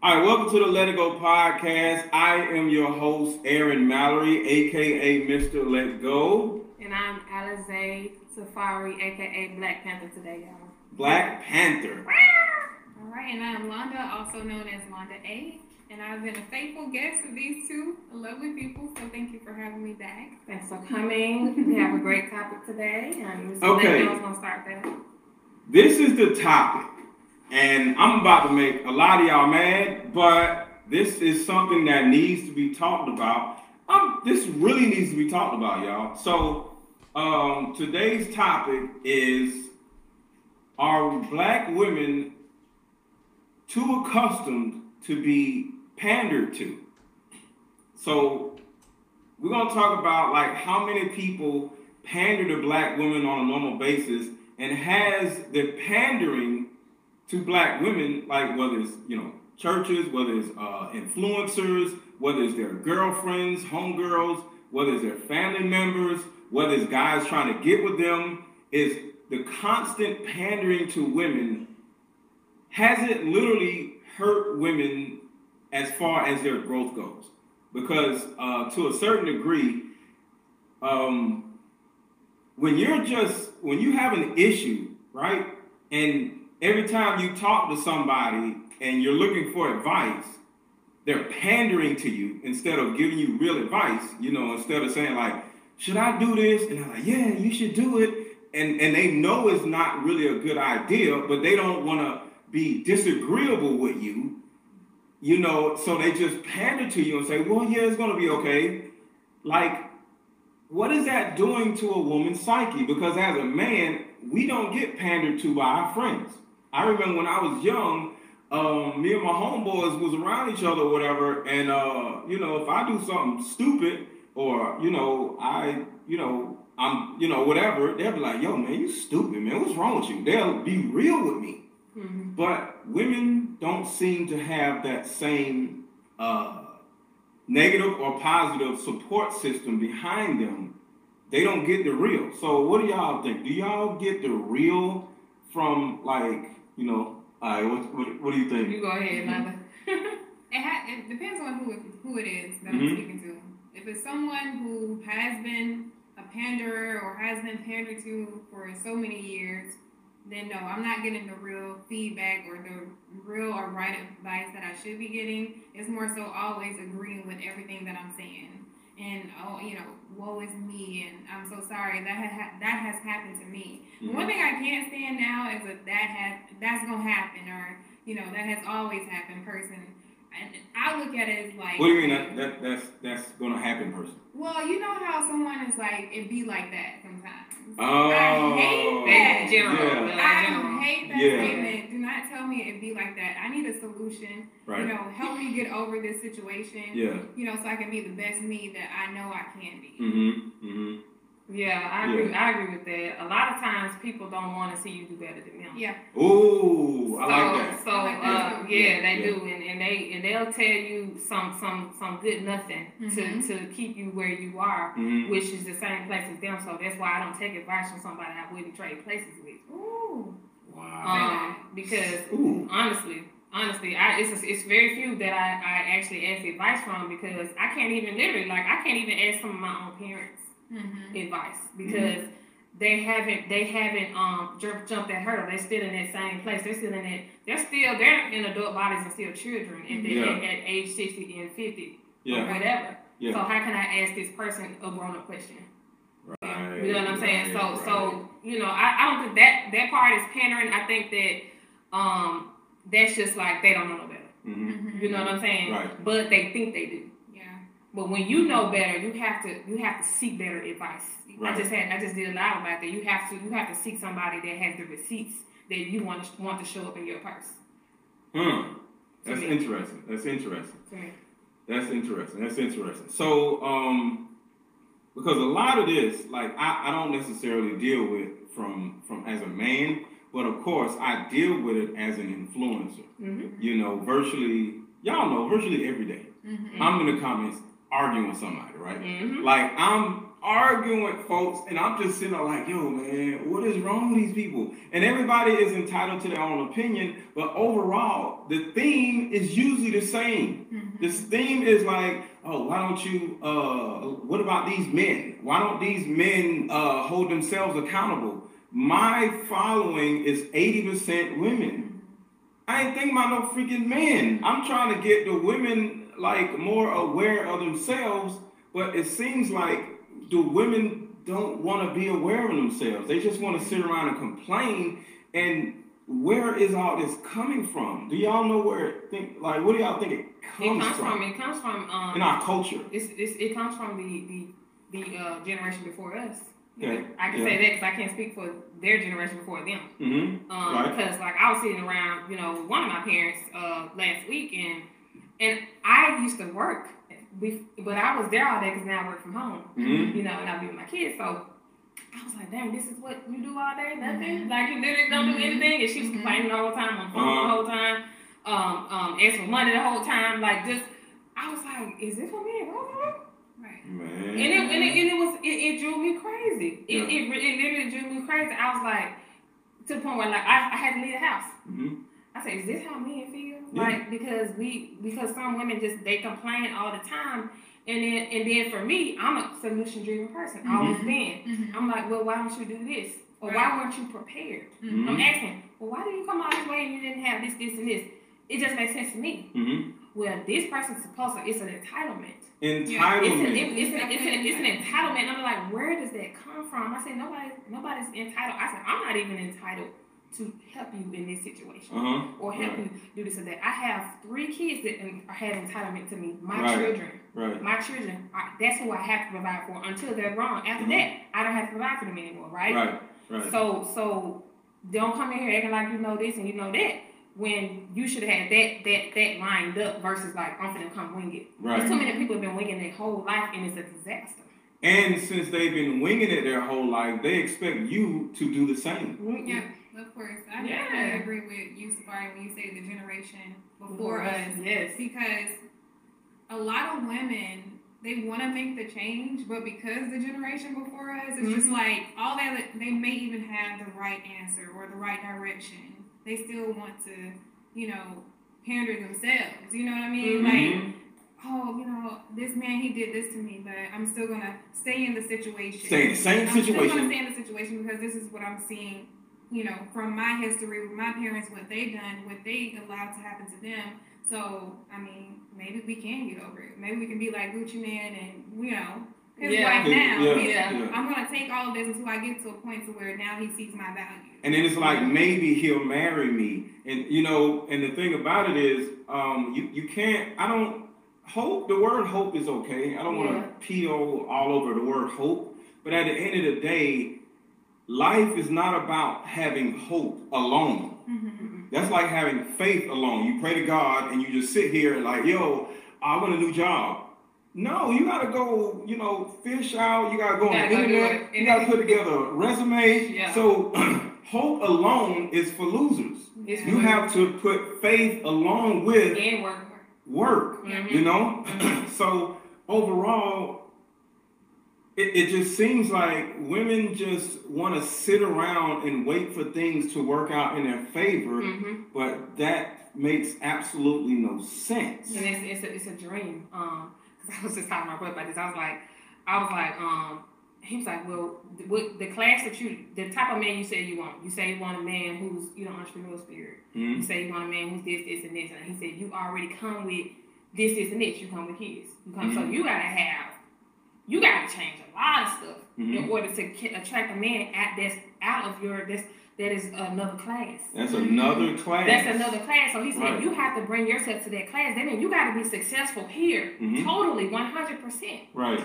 All right, welcome to the Let It Go podcast. I am your host, Aaron Mallory, aka Mr. Let Go. And I'm Alize Safari, aka Black Panther today, y'all. Black Panther. All right, and I'm Londa, also known as Londa A. And I've been a faithful guest of these two lovely people, so thank you for having me back. Thanks for coming. we have a great topic today, and Mr. Okay. Let Go's gonna start that. This is the topic, and I'm about to make a lot of y'all mad, but this is something that needs to be talked about. This really needs to be talked about, y'all. So, um, today's topic is: Are black women too accustomed to be pandered to? So, we're gonna talk about like how many people pander to black women on a normal basis and has the pandering to black women, like whether it's you know churches, whether it's uh, influencers, whether it's their girlfriends, homegirls, whether it's their family members, whether it's guys trying to get with them, is the constant pandering to women has it literally hurt women as far as their growth goes? Because uh, to a certain degree, um, when you're just when you have an issue, right? And every time you talk to somebody and you're looking for advice, they're pandering to you instead of giving you real advice. You know, instead of saying like, "Should I do this?" and they're like, "Yeah, you should do it." And and they know it's not really a good idea, but they don't want to be disagreeable with you. You know, so they just pander to you and say, "Well, yeah, it's gonna be okay." Like what is that doing to a woman's psyche? Because as a man, we don't get pandered to by our friends. I remember when I was young, um, me and my homeboys was around each other or whatever, and uh, you know, if I do something stupid or you know, I, you know, I'm, you know, whatever, they'll be like, "Yo, man, you stupid, man. What's wrong with you?" They'll be real with me. Mm-hmm. But women don't seem to have that same uh, negative or positive support system behind them. They don't get the real. So what do y'all think? Do y'all get the real from like you know? All right, what what, what do you think? You go ahead, Londa. It, ha- it depends on who it, who it is that Mhm. I'm speaking to. If it's someone who has been a panderer or has been pandered to for so many years, then no, I'm not getting the real feedback or the real or right advice that I should be getting. It's more so always agreeing with everything that I'm saying. And oh, you know, woe is me, and I'm so sorry that ha- that has happened to me. Mhm. One thing I can't stand now is that that has that's gonna happen, or you know, that has always happened, person. And I look at it as like, What do you mean that, that that's that's gonna happen, person? well, you know how someone is like, it be like that sometimes. Oh, I hate that. General, Yeah. I hate that Yeah. statement. Do not tell me it'd be like that. I need a solution. Right. You know, help me get over this situation. Yeah. You know, so I can be the best me that I know I can be. Mm-hmm. Mm-hmm. Yeah, I agree. I agree with that. A lot of times, people don't want to see you do better than them. Yeah. Ooh, I like that. So I like that uh, too. yeah, they Yeah. do, and, and they and they'll tell you some some some good nothing Mhm. to to keep you where you are, Mm-hmm. which is the same place as them. So that's why I don't take advice from somebody I wouldn't trade places with. Ooh. Wow. Um, because Ooh. honestly, honestly, I it's it's very few that I, I actually ask advice from because I can't even literally like I can't even ask some of my own parents Mm-hmm. advice because they haven't they haven't um jumped jumped that hurdle. They're still in that same place. They're still in that. They're still they're in adult bodies and still children and they Yeah. at, at age sixty and fifty or Yeah. whatever. Yeah. So how can I ask this person a grown up question? Right. You know what I'm saying? So right, so you know, I, I don't think that that part is pandering. I think that um that's just like they don't know no better. Mm-hmm. You know what I'm saying? Right. But they think they do. Yeah. But when you know better, you have to you have to seek better advice. Right. I just had I just did a live about that. You have to you have to seek somebody that has the receipts that you want to want to show up in your purse. Hmm. That's To me. interesting. That's interesting. To. That's interesting. That's interesting. So, um, because a lot of this, like, I, I don't necessarily deal with from from as a man, but of course I deal with it as an influencer. Mm-hmm. You know, virtually, y'all know, virtually every day, Mm-hmm. I'm in the comments arguing with somebody, right? Mm-hmm. Like I'm arguing with folks, and I'm just sitting there like, yo, man, what is wrong with these people? And everybody is entitled to their own opinion, but overall, the theme is usually the same. Mm-hmm. This theme is like, oh, why don't you, uh, what about these men? Why don't these men uh, hold themselves accountable? My following is 80% women. I ain't thinking about no freaking men. I'm trying to get the women like more aware of themselves, but it seems like the women don't want to be aware of themselves. They just want to sit around and complain. And where is all this coming from? Do y'all know where it think like what do y'all think it comes, it comes from? from? It comes from um, in our culture. It's, it's it comes from the the the uh, generation before us. Okay. I can yeah. say that because I can't speak for their generation before them. Mm-hmm. Um, right. Because like I was sitting around, you know, one of my parents uh, last week, and and I used to work but I was there all day because now I work from home, mm-hmm. you know, and I'll be with my kids. So I was like, dang, this is what you do all day, nothing. Mm-hmm. Like you literally don't do mm-hmm. anything. And she was mm-hmm. complaining all the time on the phone uh-huh. the whole time, um, um, asking for money the whole time. Like just, I was like, is this for me? Right. Man. And it, and it, and it was it, it drew me crazy. It, yeah. it, it literally drew me crazy. I was like to the point where like I, I had to leave the house. Mm-hmm. I say, is this how men feel? Yeah. Like because we because some women just they complain all the time. And then and then for me, I'm a solution driven person. Mm-hmm. Always been. Mm-hmm. I'm like, well, why don't you do this? Or right. why weren't you prepared? Mm-hmm. I'm asking, well, why did you come all this way and you didn't have this, this, and this? It just makes sense to me. Mm-hmm. Well, this person's supposed to. It's an entitlement. Entitlement. Yeah. It's, an, it, it's, an, it's, an, it's an entitlement. And I'm like, where does that come from? I said, nobody, nobody's entitled. I said, I'm not even entitled to help you in this situation uh-huh. or help right. you do this or that. I have three kids that had entitlement to me. My right. children, right. my children. That's who I have to provide for until they're grown. After mm-hmm. that, I don't have to provide for them anymore. Right. Right. Right. So so don't come in here acting like you know this and you know that when you should have had that that that lined up versus like I'm gonna come wing it. Right. There's too many people have been winging their whole life and it's a disaster. And since they've been winging it their whole life, they expect you to do the same. Mm-hmm. Yeah. Of course, I yeah. definitely agree with you, Safari, when you say the generation before us. Yes. Because a lot of women, they want to make the change, but because the generation before us, it's mm-hmm. just like all that, they may even have the right answer or the right direction. They still want to, you know, pander themselves. You know what I mean? Mm-hmm. Like, oh, you know, this man he did this to me, but I'm still gonna stay in the situation. Stay in the same I'm situation. I'm still gonna stay in the situation because this is what I'm seeing you know, from my history with my parents, what they done, what they allowed to happen to them. So, I mean, maybe we can get over it. Maybe we can be like Gucci Mane and, you know, his yeah. wife now. Yeah, yeah. yeah. I'm gonna take all of this until I get to a point to where now he sees my value. And then it's like maybe he'll marry me. And you know, and the thing about it is, um, you, you can't I don't hope the word hope is okay. I don't want to peel all over the word hope. But at the end of the day, life is not about having hope alone. Mm-hmm. That's like having faith alone. You pray to God and you just sit here and like, yo, I want a new job. No, you gotta go, you know, fish out. You gotta go you on the internet. You gotta put together a resume. Yeah. So hope alone is for losers. Yeah. You have to put faith along with and work. Work. Mm-hmm. You know. Mm-hmm. so overall, it, it just seems like women just want to sit around and wait for things to work out in their favor, mm-hmm. but that makes absolutely no sense. And it's, it's, a, it's a dream. Um, cause I was just talking to my brother about this. I was like, I was like, um, he was like, well, what the class that you, the type of man you say you want, you say you want a man who's, you know, entrepreneurial spirit. Mm-hmm. You say you want a man who's this, this, and this. And he said, you already come with this, this, and this. You come with his. You come, mm-hmm. so you gotta have you got to change a lot of stuff mm-hmm. in order to attract a man at this out of your this that is another class. That's another class. That's another class. So he said right. you have to bring yourself to that class. That means you got to be successful here, mm-hmm. totally, one hundred percent. Right.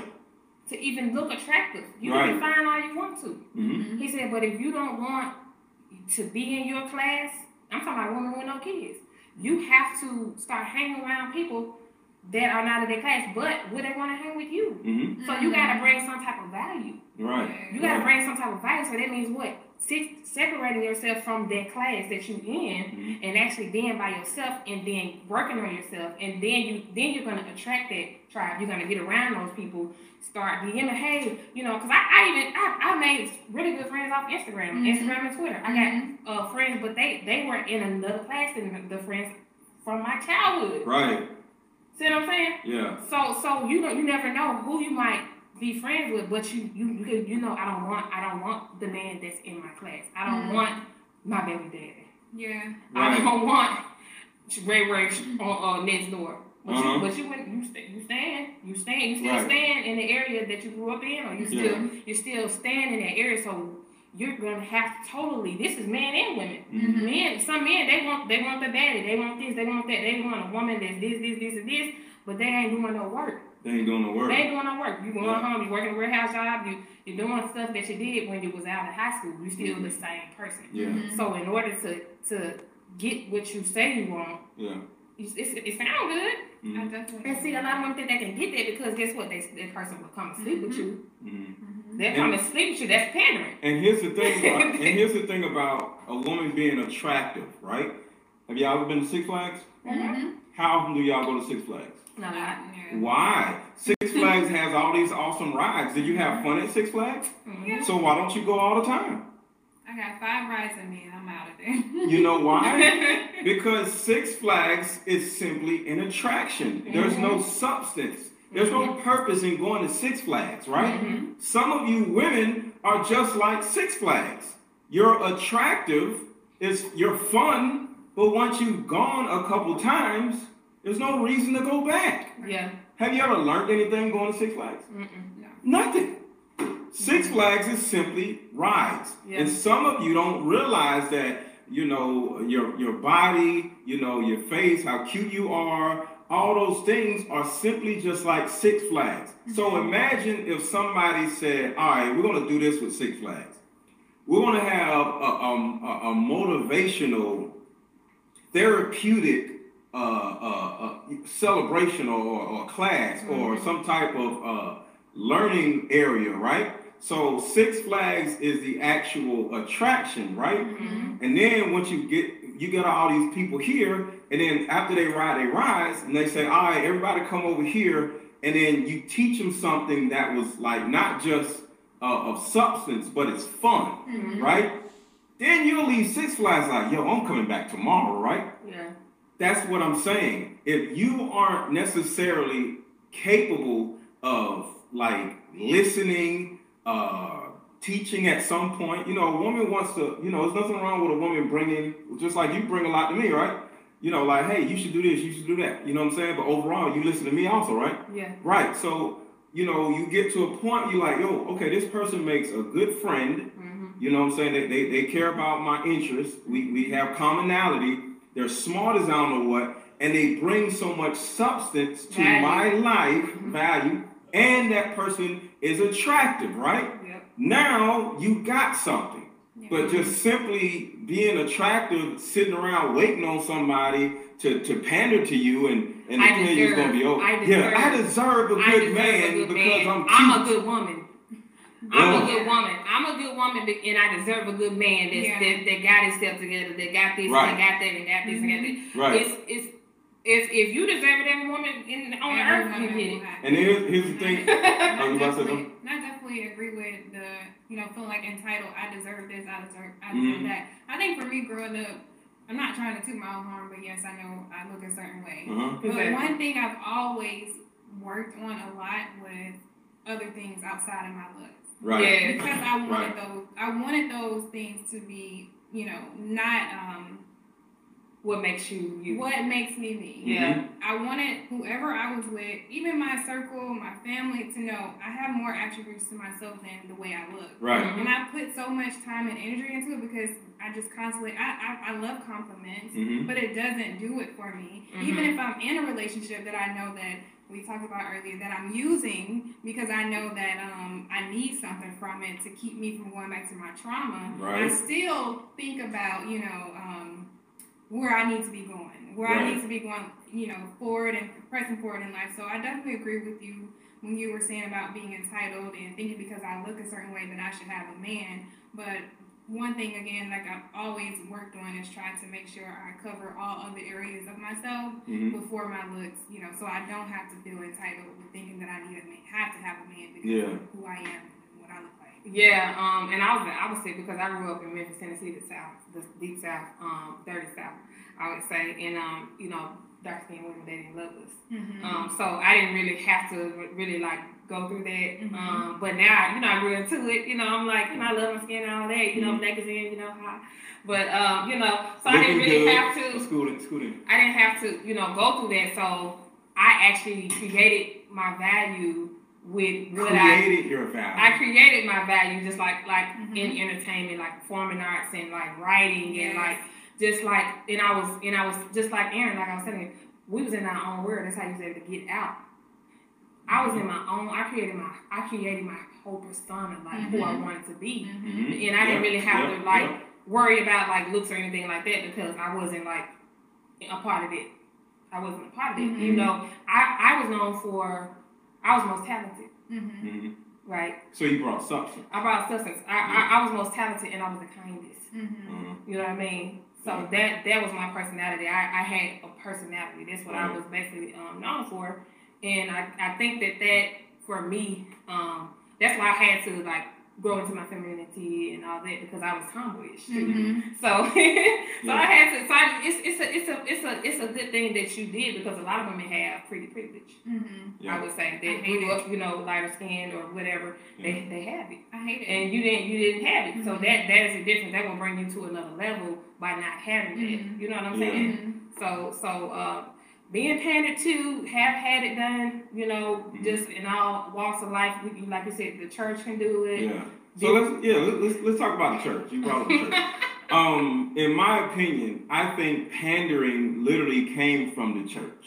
To even look attractive, you right. can fine all you want to. Mm-hmm. He said, but if you don't want to be in your class, I'm talking about women with no kids. You have to start hanging around people that are not in their class, but would they want to hang with you? Mm-hmm. So you gotta bring some type of value. Right. You gotta bring some type of value. So that means what? Six, separating yourself from that class that you in, Mhm. and actually being by yourself, and then working on yourself, and then you then you're gonna attract that tribe. You're gonna get around those people. Start DMing, hey, you know, cause I, I even I, I made really good friends off Instagram, Mhm. Instagram and Twitter. I got uh, friends, but they they were in another class than the friends from my childhood. Right. See what I'm saying? Yeah. So so you know you never know who you might be friends with, but you you you, you know I don't want I don't want the man that's in my class. I don't Mhm. want my baby daddy. Yeah. I don't want Ray Ray on uh, next door. But Uh-huh. you but you went you st- you stand you stand you still Right. stand in the area that you grew up in, or you Yeah. still you still stand in that area. So you're gonna have to totally. This is men and women. Mhm. Men, some men they want they want the daddy, they want this, they want that, they want a woman that's this, this, this, and this, but they ain't doing no work. They ain't doing no work. They ain't doing no work. You going Yeah. home, you working a warehouse job, you you doing stuff that you did when you was out of high school. You still Mhm. the same person. Yeah. Mhm. So in order to to get what you say you want, Yeah. it's, it's, it sound good. I Mhm. definitely. And see, a lot of women think they can get that because guess what? They that person will come and sleep with you. Mhm. Mhm. They come and sleep with you. That's pandering. And here's the thing. About, and here's the thing about a woman being attractive, right? Have y'all ever been to Six Flags? Mhm. How often do y'all go to Six Flags? No, not. Yeah. Why? Six Flags has all these awesome rides. Did you have fun at Six Flags? Mhm. So why don't you go all the time? I got five rides in me and I'm out of there. You know why? Because Six Flags is simply an attraction. There's no substance. There's no purpose in going to Six Flags, right? Mhm. Some of you women are just like Six Flags. You're attractive, it's you're fun, but once you've gone a couple times, there's no reason to go back. Yeah. Have you ever learned anything going to Six Flags? Mm-mm. Nothing. Six Flags is simply rides. Yeah. And some of you don't realize that, you know, your your body, you know, your face, how cute you are, all those things are simply just like Six Flags. So imagine if somebody said, all right, we're going to do this with Six Flags. We're going to have a, um, a, a motivational, therapeutic uh, uh, uh, celebration or, or class or some type of uh, learning area, right? So Six Flags is the actual attraction, right? Mhm. And then once you get you got all these people here, and then after they ride, they rise, and they say, "All right, everybody come over here," and then you teach them something that was like not just uh, of substance, but it's fun, Mhm. right? Then you'll leave Six Flags like, "Yo, I'm coming back tomorrow," right? Yeah. That's what I'm saying. If you aren't necessarily capable of like listening, uh, teaching at some point, you know, a woman wants to, you know, there's nothing wrong with a woman bringing, just like you bring a lot to me, right? You know, like, hey, you should do this, you should do that. You know what I'm saying? But overall, you listen to me also, right? Yeah. Right. So, you know, you get to a point, you're like, yo, okay, this person makes a good friend. Mm-hmm. You know what I'm saying? They, they, they care about my interests. We, we have commonality. They're smart as I don't know what. And they bring so much substance to Value. my life, value, and that person is attractive, right? Yep. Now you got something. Yeah. But just simply being attractive, sitting around waiting on somebody to, to pander to you and, and I tell you it's deserve- gonna be over. I yeah, I deserve a good deserve man a good because man. I'm cute. I'm a good woman. I'm Yeah. a good woman. I'm a good woman, and I deserve a good man that's, Yeah. that, that got himself together, that got this, Right. and got that, and got this, and got mm-hmm. that. right. It's it's if if you deserve it, every woman in on the earth can get it. And here's, here's the thing. I you about definitely. I definitely agree with the, you know, feeling like entitled. I deserve this. I deserve. I deserve that. I think for me, growing up, I'm not trying to toot my own horn, but yes, I know I look a certain way. Uh-huh. But Exactly. one thing I've always worked on a lot with other things outside of my looks. Right. Yeah. Because I wanted Right. those. I wanted those things to be, you know, not um, What makes you you? what makes me me. Yeah. I wanted whoever I was with, even my circle, my family, to know I have more attributes to myself than the way I look. Right. And I put so much time and energy into it because I just constantly, I, I, I love compliments, Mm-hmm. but it doesn't do it for me. Mhm. Even if I'm in a relationship that I know that we talked about earlier that I'm using because I know that um, I need something from it to keep me from going back to my trauma. Right. I still think about, you know, um, where I need to be going, where I need to be going. you know, forward and pressing forward in life. So I definitely agree with you when you were saying about being entitled and thinking because I look a certain way that I should have a man. But one thing again, like I've always worked on is trying to make sure I cover all other areas of myself mm-hmm. before my looks, you know, so I don't have to feel entitled with thinking that I need a man, have to have a man because yeah. of who I am and what I look like. Yeah, um, and I was I would say because I grew up in Memphis, Tennessee, the South, the deep South, um, dirty South, I would say, and um, you know, dark skinned women they didn't love us. Mm-hmm. Um, so I didn't really have to really like go through that. Mm-hmm. Um, but now, you know, I grew into it. You know, I'm like, you know, I love my skin and all that. You know, mm-hmm. black is in, you know, how. But um, you know, so Looking I didn't really good. have to. Schooling, schooling. I didn't have to, you know, go through that. So I actually created my value with what created I your value. I created my value just like like mm-hmm. in entertainment, like performing arts and like writing yes. and like just like and I was and I was just like Aaron, like I was saying, we was in our own world. That's how you was able to get out. I was in my own. I created my. I created my whole persona, like mm-hmm. who I mm-hmm. wanted to be, mm-hmm. and I didn't really have to like worry about like looks or anything like that because I wasn't like a part of it. I wasn't a part of it. You mm-hmm. know, I I was known for. I was most talented. Mm-hmm. Right. So you brought substance. I brought substance. I, I, I was most talented and I was the kindest. You know what I mean? So that that was my personality. I, I had a personality. That's what right. I was basically um, known for. And I, I think that that for me, um, that's why I had to like grow into my femininity and all that because I was tomboyish. Mm-hmm. So, so yeah. I had to. So I, it's it's a it's a it's a it's a good thing that you did because a lot of women have pretty privilege. Mm-hmm. Yeah. I would say that grew up, you know, lighter skinned or whatever. Yeah. They they have it. I hate it. And you didn't you didn't have it. Mm-hmm. So that that is a difference. That will bring you to another level by not having it. Mm-hmm. You know what I'm saying? Mm-hmm. So so. Uh, being pandered to, have had it done, you know, mm-hmm. just in all walks of life. Like you said, the church can do it. Yeah. So let's yeah let's let's talk about the church. You brought up the church. um, in my opinion, I think pandering literally came from the church.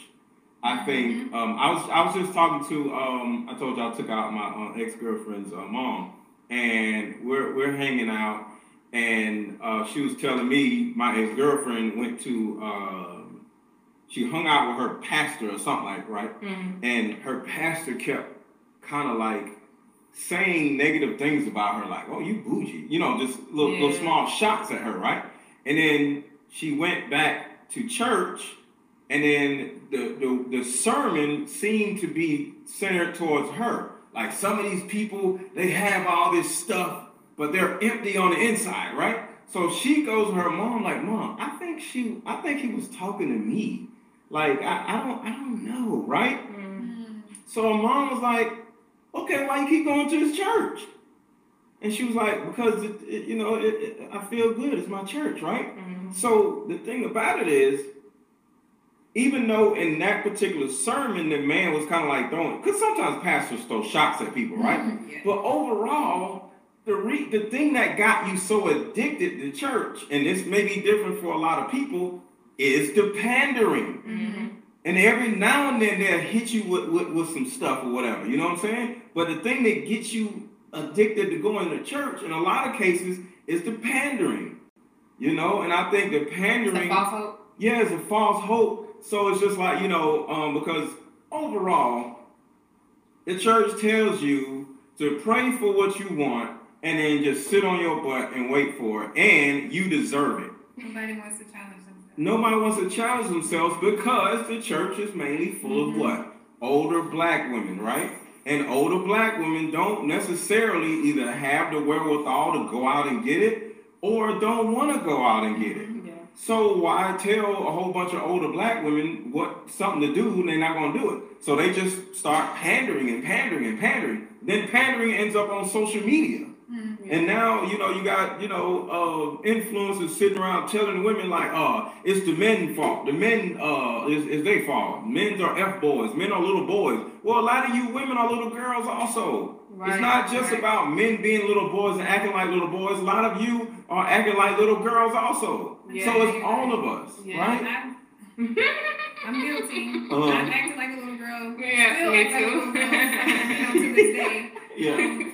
I think mm-hmm. um, I was I was just talking to um, I told you I took out my uh, ex girlfriend's uh, mom, and we're we're hanging out, and uh, she was telling me my ex girlfriend went to uh, she hung out with her pastor or something like right, mm-hmm. and her pastor kept kind of like saying negative things about her, like "oh you bougie," you know, just little, yeah. little small shots at her, right? And then she went back to church, and then the, the the sermon seemed to be centered towards her. Like some of these people, they have all this stuff, but they're empty on the inside, right? So she goes to her mom, like, Mom, I think she I think he was talking to me. Like I, I don't I don't know, right? Mm-hmm. So mom was like, okay, why you keep going to this church? And she was like, because it, it, you know, it, I feel good. It's my church, right? Mm-hmm. So the thing about it is, even though in that particular sermon the man was kind of like throwing, because sometimes pastors throw shots at people, right? Mm-hmm. Yeah. But overall, the re- the thing that got you so addicted to church, and this may be different for a lot of people, is the pandering. Mm-hmm. And every now and then they'll hit you with, with, with, some stuff or whatever. You know what I'm saying? But the thing that gets you addicted to going to church in a lot of cases is the pandering. You know, and I think the pandering. It's false hope. Yeah, it's a false hope. So it's just like, you know, um, because overall, the church tells you to pray for what you want and then just sit on your butt and wait for it, and you deserve it. Nobody wants to Nobody wants to challenge themselves because the church is mainly full mm-hmm. of what? Older black women, right? And older black women don't necessarily either have the wherewithal to go out and get it or don't want to go out and get it. Yeah. So why tell a whole bunch of older black women what something to do and they're not going to do it? So they just start pandering and pandering and pandering. Then pandering ends up on social media. And now, you know, you got, you know, uh, influencers sitting around telling women like, uh, it's the men's fault. The men uh is, is their fault. Men are F boys, men are little boys. Well, a lot of you women are little girls also. Right, it's not just right. about men being little boys and acting like little boys. A lot of you are acting like little girls also. Yeah, so it's all of us, yeah, right? I'm guilty. Um, I'm acting like a little girl. Yeah, Still me too. Like you know, to this day. Yeah.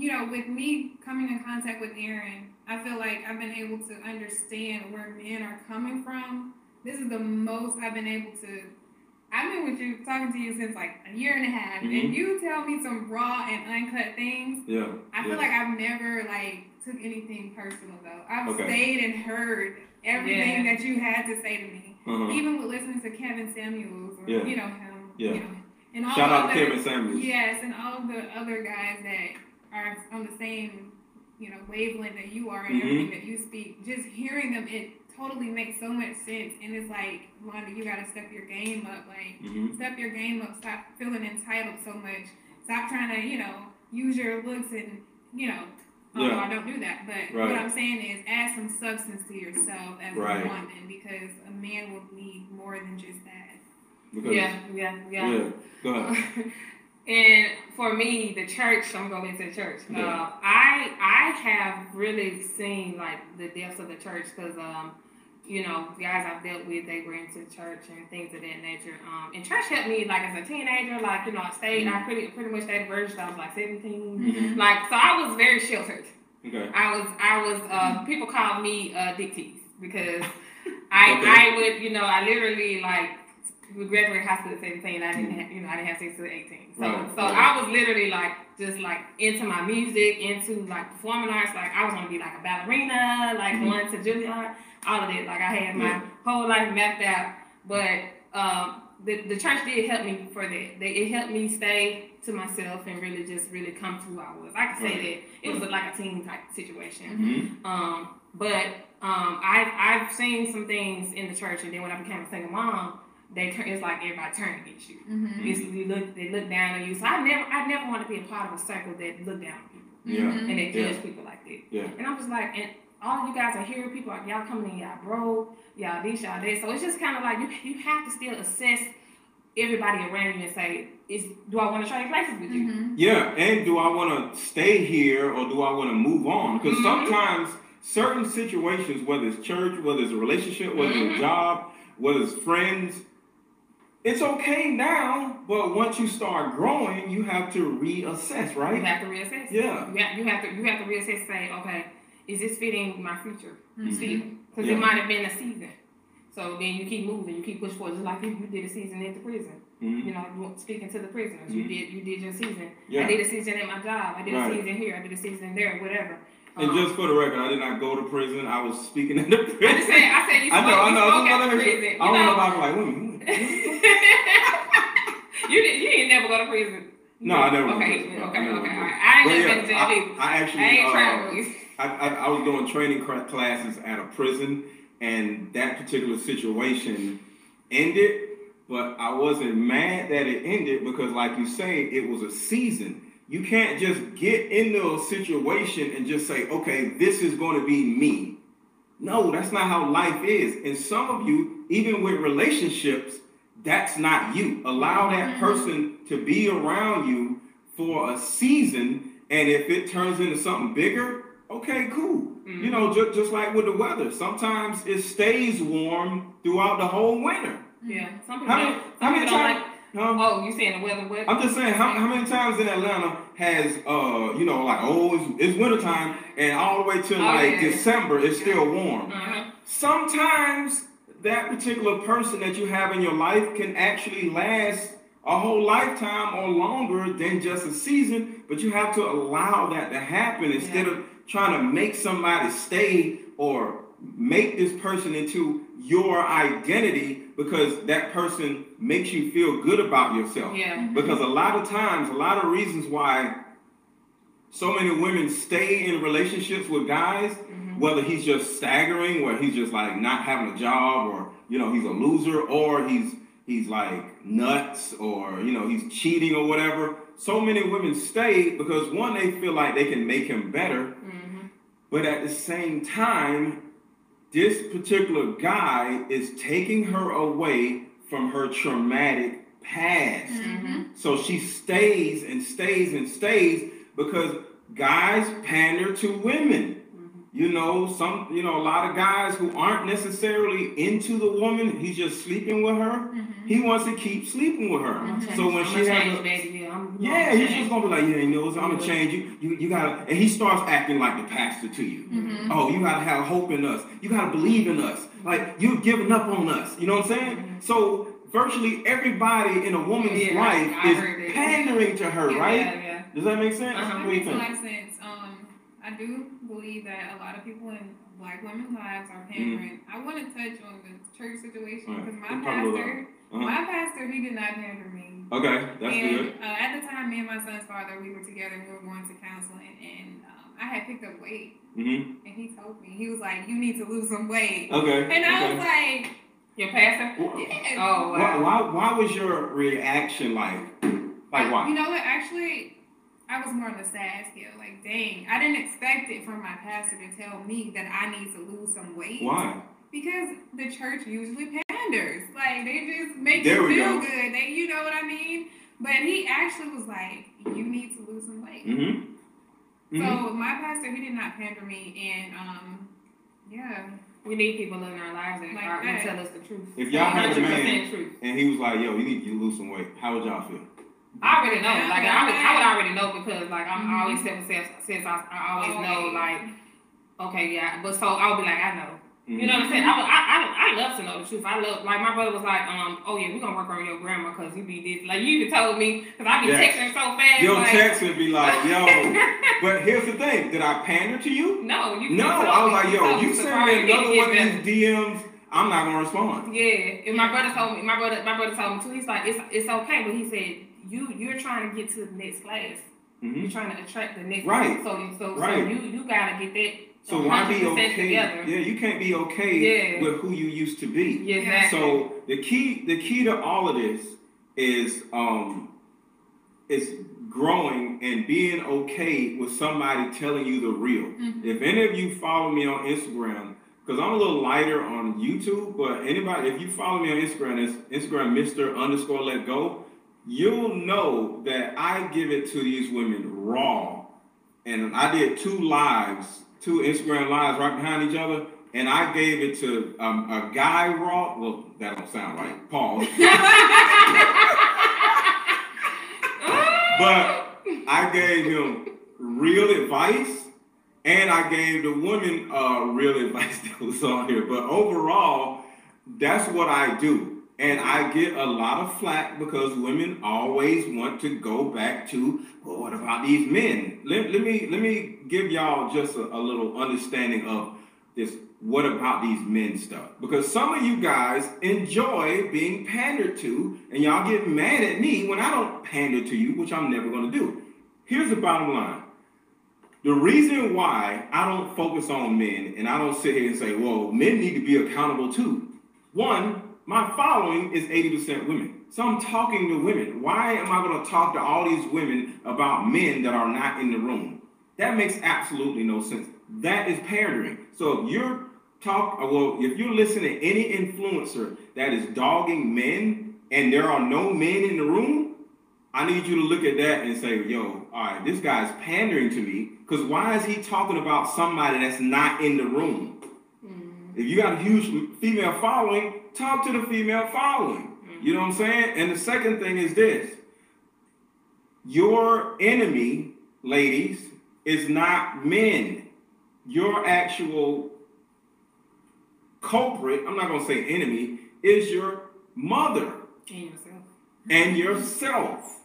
You know, with me coming in contact with Aaron, I feel like I've been able to understand where men are coming from. This is the most I've been able to I've been with you, talking to you since like a year and a half, mm-hmm. and you tell me some raw and uncut things. Yeah. I feel yeah. like I've never like took anything personal though. I've okay. stayed and heard everything yeah. that you had to say to me, uh-huh. even with listening to Kevin Samuels or yeah. you know him. Yeah. You know, and all Shout out to Kevin Samuels. Yes, and all the other guys that are on the same you know wavelength that you are and mm-hmm. everything that you speak. Just hearing them, it totally makes so much sense. And it's like, Wanda, you gotta step your game up. Like, mm-hmm. step your game up. Stop feeling entitled so much. Stop trying to, you know, use your looks and, you know, oh, yeah. I don't do that. But right. what I'm saying is add some substance to yourself as right. a woman because a man will need more than just that. Because, yeah, yeah, yeah. Yeah, go ahead. And for me, the church, I'm going to into church. Yeah. Uh, I I have really seen like the depths of the church because um, you know, guys I've dealt with, they were into church and things of that nature. Um, and church helped me, like, as a teenager, like, you know, I stayed, mm-hmm. I pretty pretty much stayed virgin I was, like, 17. Mm-hmm. Like, so I was very sheltered. Okay. I was, I was, uh, people called me, uh, Dick Tease because I, okay. I would, you know, I literally, like, we graduated high school at 17. I didn't have, you know, I didn't have sex until 18. So, right. so right. I was literally like, just like into my music, into like performing arts. Like I was gonna be like a ballerina, like mm-hmm. going to Juilliard all of it. Like I had my yeah. whole life mapped out. But um, the, the church did help me for that. They, it helped me stay to myself and really just really come to who I was. I can say right. that it was a, like a teen type situation. Mm-hmm. Um, but um, I, I've seen some things in the church, and then when I became a single mom, they turn. It's like everybody turned against you. Mm-hmm. It's, you look, they look down on you. So I never, I never want to be a part of a circle that look down on people. Yeah. And they judge yeah. people like that. Yeah. And I'm just like, and all you guys are here, people like y'all coming in, y'all broke, y'all this, y'all that. So it's just kind of like you you have to still assess everybody around you and say, is do I want to trade places with you? Mm-hmm. Yeah, and do I want to stay here or do I want to move on? Because mm-hmm. sometimes certain situations, whether it's church, whether it's a relationship, whether mm-hmm. it's a job, whether it's friends, it's okay now, but once you start growing, you have to reassess, right? You have to reassess. Yeah. You have, you have to you have to reassess. Say, okay, is this fitting my future mm-hmm. season? Because yeah. it might have been a season. So then you keep moving, you keep pushing forward, just like you, you did a season at the prison. Mm-hmm. You know, speaking to the prisoners, mm-hmm. you did you did your season. Yeah. I did a season at my job. I did right. a season here. I did a season there. Whatever. And um, just for the record, I did not go to prison. I was speaking in the prison. I just said, I said you spoke, I know, I know. You spoke at the prison. I don't know about like women. you did. You didn't never go to prison. No, I never. Okay, okay, okay, okay. All right. I ain't never been to jail either. I actually. I ain't uh, traveled. I, I, I was doing training classes at a prison, and that particular situation ended. But I wasn't mad that it ended because, like you say, it was a season. You can't just get into a situation and just say, okay, this is going to be me. No, that's not how life is. And some of you, even with relationships, that's not you. Allow that mm-hmm. person to be around you for a season. And if it turns into something bigger, okay, cool. Mm-hmm. You know, just, just like with the weather, sometimes it stays warm throughout the whole winter. Yeah, some people, how many, how many times? Oh, you saying the weather? What? I'm just saying, how, how many times in Atlanta has, uh, you know, like, oh, it's, it's wintertime, and all the way to oh, like yeah. December, it's still warm. Uh-huh. Sometimes that particular person that you have in your life can actually last a whole lifetime or longer than just a season, but you have to allow that to happen instead yeah. of trying to make somebody stay or make this person into your identity because that person makes you feel good about yourself. Yeah. Because a lot of times, a lot of reasons why so many women stay in relationships with guys, mm-hmm. whether he's just staggering, where he's just like not having a job, or you know he's a loser, or he's he's like nuts, or you know he's cheating or whatever so many women stay because one, they feel like they can make him better, mm-hmm. but at the same time, this particular guy is taking her away from her traumatic past. Mm-hmm. So she stays and stays and stays because guys pander to women. You know, some, you know, a lot of guys who aren't necessarily into the woman, he's just sleeping with her. Mm-hmm. He wants to keep sleeping with her. Mm-hmm. So when I'm she has a, yeah, yeah he's just gonna be like, yeah, you know, I'm gonna change you. You, you gotta, and he starts acting like the pastor to you. Mm-hmm. Oh, you gotta have hope in us. You gotta believe in us. Like you're giving up on us. You know what I'm saying? Mm-hmm. So virtually everybody in a woman's Yeah, life I is pandering to her, Yeah, right? Yeah, yeah. Does that make sense? Uh-huh. What do you think? lot sense. Um, I do believe that a lot of people in black women's lives are pandering. I want to touch on the church situation Alright, because my we'll talk a little pastor, Uh-huh. my pastor, he did not pander me. Okay, that's and good. Uh, at the time, me and my son's father, we were together. We were going to counseling, and um, I had picked up weight, Mm-hmm. and he told me he was like, "You need to lose some weight," Okay. and I okay. was like, Your pastor? Wh- "Yeah." Oh, why, wow. why, why was your reaction like? Like why? You know what? Actually, I was more on the sad scale. Like, dang, I didn't expect it from my pastor to tell me that I need to lose some weight. Why? Because the church usually panders. Like, they just make There you feel go. good. They, you know what I mean? But he actually was like, you need to lose some weight. Mm-hmm. mm-hmm. So my pastor, he did not pander me, and um, yeah, We need people in our lives that Like are going that. tell us the truth. If y'all had a man truth. and he was like, "Yo, you need to lose some weight," how would y'all feel? I already know. Yeah, Like yeah. I would, I would already know because like I'm Mhm. always seven since since I, I always know like okay yeah. But so I'll be like I know. You know what I'm saying? I, I, I, I love to know the truth. I love, like, my brother was like, um, oh yeah, we're gonna work on your grammar because you be this. Like, you even told me, because I be Yeah. texting so fast. Your like, text would be like, "Yo," but here's the thing: Did I pander to you? no, you No, I was me- like, "Yo, told you me send surprise, me another one of these DMs, I'm not gonna respond." Yeah, and my brother told me. My brother, my brother told me too. He's like, it's it's okay, but he said you you're trying to get to the next class. hmm You're trying to attract the next. Right. So you so Right. so you you gotta get that. So why be 100% okay? Together. Yeah, you can't be okay Yeah. with who you used to be. Yeah, exactly. So the key, the key to all of this is um, is growing and being okay with somebody telling you the real. Mhm. If any of you follow me on Instagram, because I'm a little lighter on YouTube, but anybody, if you follow me on Instagram, it's Instagram Mister underscore Let Go. You'll know that I give it to these women raw, and I did two lives, two Instagram lives right behind each other, and I gave it to um, a guy raw. Well, that don't sound right. Pause. But I gave him real advice, and I gave the women uh, real advice that was on here. But overall, that's what I do. And I get a lot of flack because women always want to go back to, well, what about these men? Let, let me let me give y'all just a, a little understanding of this what about these men stuff. Because some of you guys enjoy being pandered to, and y'all get mad at me when I don't pander to you, which I'm never gonna do. Here's the bottom line. The reason why I don't focus on men and I don't sit here and say, well, men need to be accountable too. One, my following is 80% women. So I'm talking to women. Why am I going to talk to all these women about men that are not in the room? That makes absolutely no sense. That is pandering. So if you're talk, well, if you're listening to any influencer that is dogging men and there are no men in the room, I need you to look at that and say, yo, all right, this guy's pandering to me because why is he talking about somebody that's not in the room? Mm. If you got a huge female following, talk to the female following. You know what I'm saying? And the second thing is this your enemy, ladies, is not men. Your actual culprit, I'm not going to say enemy, is your mother And yourself. and yourself,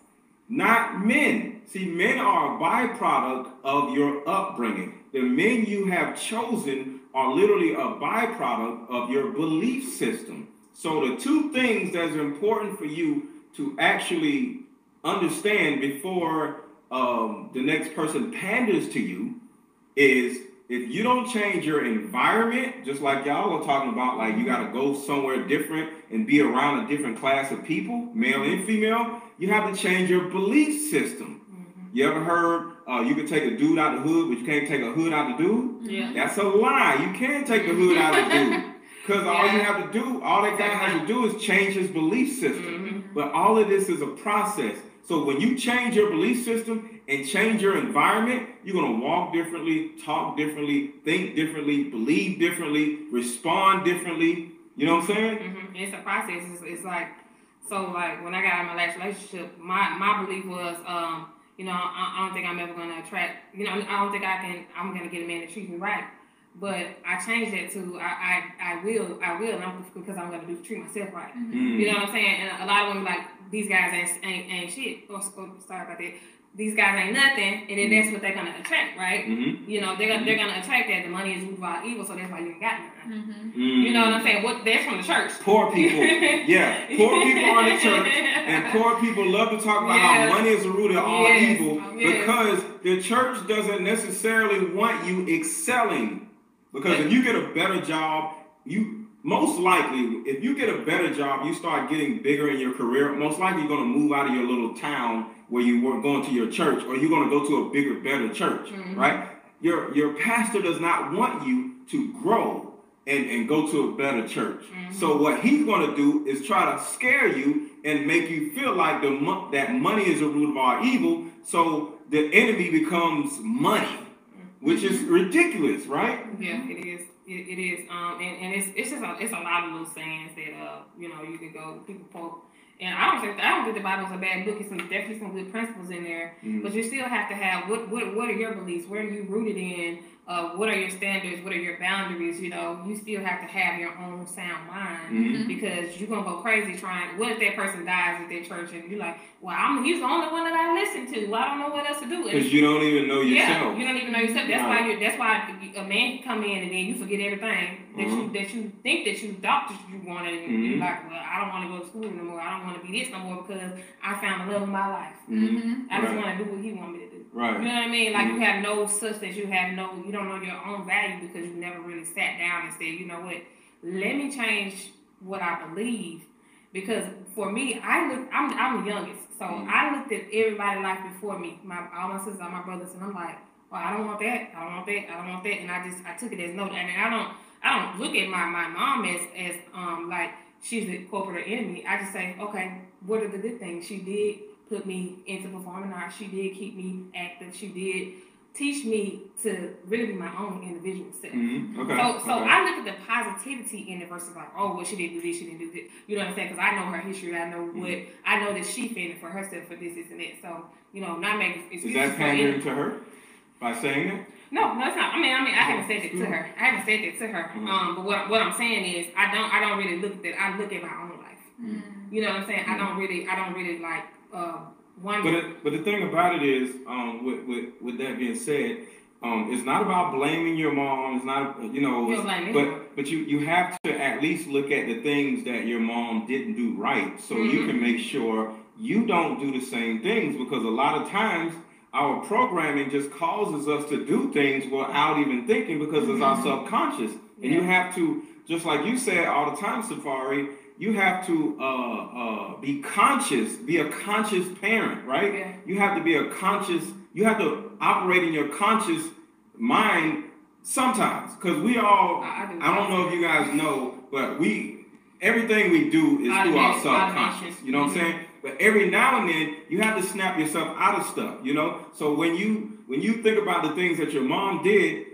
not men. See, men are a byproduct of your upbringing. The men you have chosen are literally a byproduct of your belief system. So, the two things that's important for you to actually understand before um, the next person panders to you is if you don't change your environment, just like y'all were talking about, like you got to go somewhere different and be around a different class of people, male and female, you have to change your belief system. You ever heard uh, you can take a dude out the hood, but you can't take a hood out the dude? Yeah. That's a lie. You can't take the hood out of the dude. Because all you have to do, all that guy has to do is change his belief system. But all of this is a process. So when you change your belief system and change your environment, you're gonna walk differently, talk differently, think differently, believe differently, respond differently. You know what I'm saying? hmm It's a process. It's, it's like so. Like when I got out of my last relationship, my my belief was, um, you know, I, I don't think I'm ever gonna attract. You know, I don't think I can. I'm gonna get a man to treat me right. But I changed that to I I, I will I will I'm, because I'm gonna do treat myself right. Mm. You know what I'm saying? And a lot of women like these guys ain't ain't, ain't shit. Oh, oh, sorry about that. These guys ain't nothing, and then that's what they're gonna attract, right? Mm-hmm. You know they're gonna, they're gonna attract that. The money is root of all evil, so that's why you ain't got none. Mm-hmm. You know what I'm saying? What that's from the church. Poor people, yeah, poor people are in the church, and poor people love to talk about Yes. how money is the root of all Yes. evil Yes. because the church doesn't necessarily want you excelling. Because if you get a better job, you most likely, if you get a better job, you start getting bigger in your career. Most likely, you're going to move out of your little town where you weren't going to your church, or you're going to go to a bigger, better church, Mhm. right? Your your pastor does not want you to grow and, and go to a better church. Mhm. So what he's going to do is try to scare you and make you feel like the mo- that money is the root of all evil. So the enemy becomes money, which is ridiculous, right? Yeah, it is. It, it is. Um, and, and it's it's just a, it's a lot of little sayings that uh you know you can go people quote. And I don't think I don't think the Bible's a bad book. It's some definitely some good principles in there. Mm. But you still have to have what what what are your beliefs? Where are you rooted in? Uh, what are your standards? What are your boundaries? You know, you still have to have your own sound mind Mhm. because you're gonna go crazy trying. What if that person dies at that church and you're like, well, I'm he's the only one that I listen to. Well, I don't know what else to do. Because you don't even know yeah, yourself. you don't even know yourself. That's Right. why you. That's why a man can come in and then you forget everything that Mhm. you that you think that you thought that you wanted, and Mhm. you're like, well, I don't want to go to school anymore. I don't want to be this no more because I found the love of my life. Mhm. I just Right. want to do what he want me to do. You know what I mean? Like you have no substance. You have no. You don't know your own value because you never really sat down and said, you know what? Let me change what I believe. Because for me, I look. I'm I'm the youngest, so Mhm. I looked at everybody's life before me. My all my sisters, all my brothers, and I'm like, well, I don't want that. I don't want that. I don't want that. And I just I took it as no. And I don't I don't look at my my mom as as um like she's the corporate enemy. I just say, okay, what are the good things she did? Put me into performing arts. She did keep me active. She did teach me to really be my own individual self. Mhm. Okay. So, so okay. I look at the positivity in it versus like, oh, well, she didn't do this, she didn't do this. You know what I'm saying? Because I know her history. I know what I know that she fended for herself for this, this, and that. So, you know, not making excuses. Is that pandering to her by saying that? No, no, it's not. I mean, I mean, I haven't said that to her. I haven't said that to her. Mhm. Um, but what what I'm saying is, I don't I don't really look at that. I look at my own life. Mm-hmm. You know what I'm saying? I don't really I don't really like uh But it, but the thing about it is, um, with, with with that being said, um, it's not about blaming your mom. It's not, you know, You anyone. but but you you have to at least look at the things that your mom didn't do right, so you Mhm. can make sure you don't do the same things. Because a lot of times our programming just causes us to do things without even thinking because it's our Mhm. subconscious, and you have to just like you said all the time, Safari. You have to uh, uh, be conscious, be a conscious parent, right? Yeah. You have to be a conscious, you have to operate in your conscious mind sometimes. Because we all, I- I do. I don't know if you guys know, but we, everything we do is through our subconscious. You know what I'm saying? But every now and then, you have to snap yourself out of stuff, you know? So when you, when you think about the things that your mom did,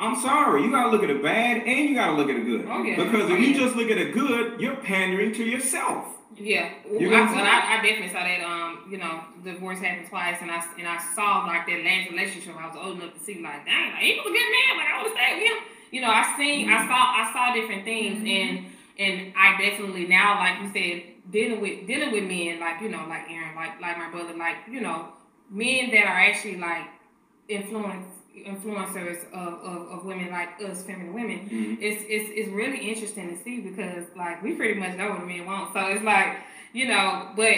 I'm sorry, you gotta look at the bad and you gotta look at the good. Oh, yeah. Because Oh, if you just look at the good, you're pandering to yourself. Yeah, You I, know but? I, I definitely saw that. Um, you know, divorce happened twice, and I and I saw like that last relationship. I was old enough to see like, dang, like, he was a good man, but I would stay with him. You know, I seen, I saw, I saw different things, and and I definitely now, like you said, dealing with dealing with men, like you know, like Aaron, like like my brother, like you know, men that are actually like influence influencers of, of, of women like us, feminine women Mhm. it's, it's it's really interesting to see because like we pretty much know what a man wants. So it's like you know, but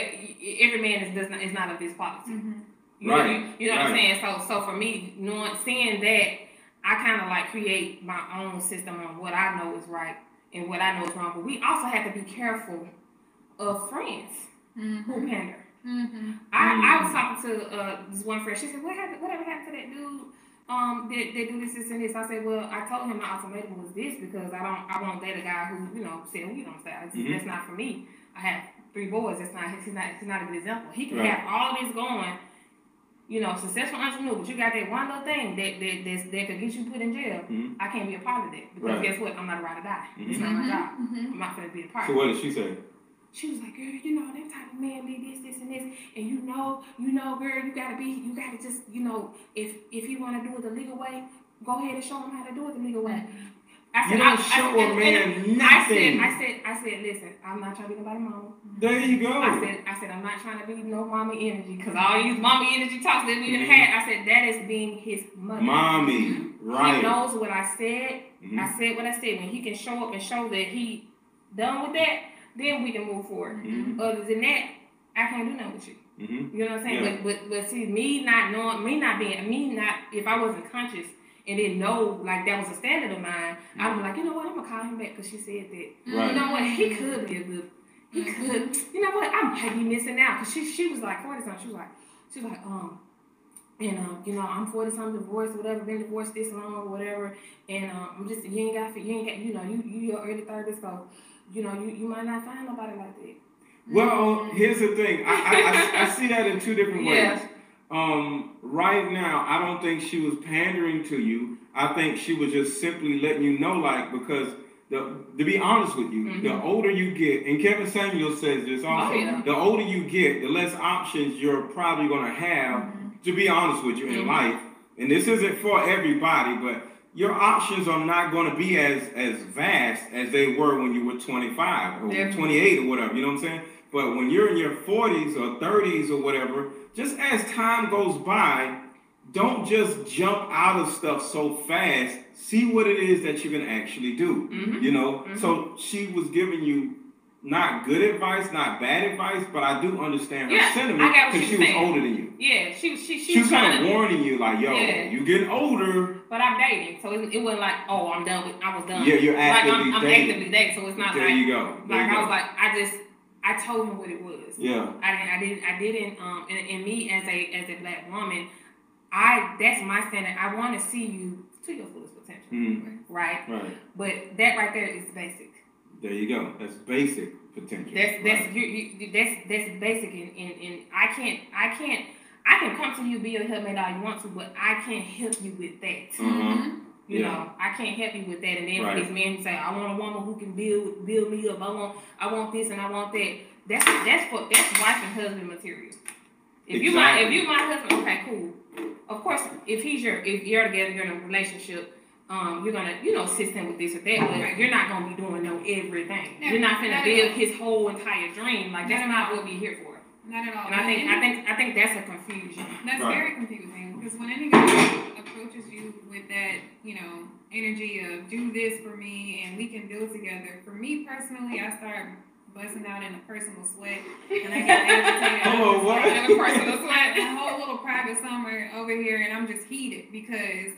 every man is does not is not of this quality. Mm-hmm. You know, Right, you, you know what I'm saying? So so for me, knowing seeing that, I kind of like create my own system on what I know is right and what I know is wrong. But we also have to be careful of friends Mm-hmm. who pander. Mm-hmm. I, I was talking to uh, this one friend. She said, "What happened? Whatever happened to that dude? Um, they, they do this, this, and this." I said, "Well, I told him my ultimatum was this because I don't, I won't date a guy who, you know, said we don't stay. That's, Mhm. that's not for me. I have three boys. That's not. He's not. He's not a good example. He can Right. have all this going." You know, successful entrepreneur, but you got that one little thing that that that's, that could get you put in jail. Mhm. I can't be a part of that because Right. guess what? I'm not a ride or die. It's Mhm. not my job. Mm-hmm. I'm not going to be a part. Of it So what did she say? She was like, girl, you know, that type of man be this, this, and this, and you know, you know, girl, you gotta be, you gotta just, you know, if if want to do it the legal way, go ahead and show them how to do it the legal way. I You don't show a man nothing. I said, I said, I said, listen, I'm not trying to be nobody's mama. There you go. I said, I said, I'm not trying to be no mommy energy because all these mommy energy talks that we done had. I said that is being his mother. Mommy, right. He knows what I said. Mhm. I said what I said. When he can show up and show that he done with that, then we can move forward. Mhm. Other than that, I can't do nothing with you. Mhm. You know what I'm saying? Yeah. But, but but see, me not knowing, me not being, me not, if I wasn't conscious and didn't know like that was a standard of mine, I'd be like, you know what, I'm gonna call him back because she said that. Right. You know what, he could be a good, he could. You know what, I might be missing out because she she was like forty something. She was like, she was like, um. And um, you know, I'm forty something divorced, whatever, been divorced this long or whatever, and um, I'm just you ain't got you ain't got you know you you your early thirties, so you know you, you might not find nobody like that. Well, here's the thing. I, I, I, I see that in two different ways. Yeah. Um, right now, I don't think she was pandering to you. I think she was just simply letting you know, like, because the to be honest with you, the Mhm. older you get, and Kevin Samuel says this also, Oh, yeah. the older you get, the less options you're probably gonna have. To be honest with you, in Mhm. life, and this isn't for everybody, but your options are not going to be as as vast as they were when you were 25 or Definitely. 28 or whatever. You know what I'm saying? But when you're in your 40s or 30s or whatever, just as time goes by, don't just jump out of stuff so fast. See what it is that you can actually do. Mhm. You know? Mhm. So she was giving you not good advice, not bad advice, but I do understand her Yeah, sentiment because she was saying. older than you. Yeah, she she she, She was kind of warning you, like, yo, Yeah. you getting older. But I'm dating, so it, it wasn't like, oh, I'm done with, I was done. Yeah, you're like actively I'm, I'm dating. actively dating, so it's not There like, you go. There like you I go. was like, I just, I told him what it was. yeah. I didn't, I didn't, I didn't. Um, and, and me as a as a black woman, I that's my standard. I want to see you to your fullest potential, Mm, right? right. But that right there is basic. There you go. That's basic potential. That's that's Right. you, you that's that's basic, and, and and I can't I can't I can come to you be your helpmate all you want to, but I can't help you with that. Uh-huh. You Yeah. know, I can't help you with that. And then Right. these men who say, "I want a woman who can build build me up. I want I want this and I want that." That's that's for that's wife and husband material. If you my if you my husband, okay, cool. Of course, if he's your if you're together, you're in a relationship. Um, you're gonna, you know, assist him with this or that, but Right. you're not gonna be doing no everything. No, you're not gonna build his whole entire dream. Like that's not what we're here for. Not at all. And I think, And I think, I think that's a confusion. That's Right. very confusing because when any guy approaches you with that, you know, energy of do this for me and we can build together. For me personally, I start busting out in a personal sweat and I get agitated. I'm Oh, just what? like, In a personal like sweat. a whole little private summer over here and I'm just heated because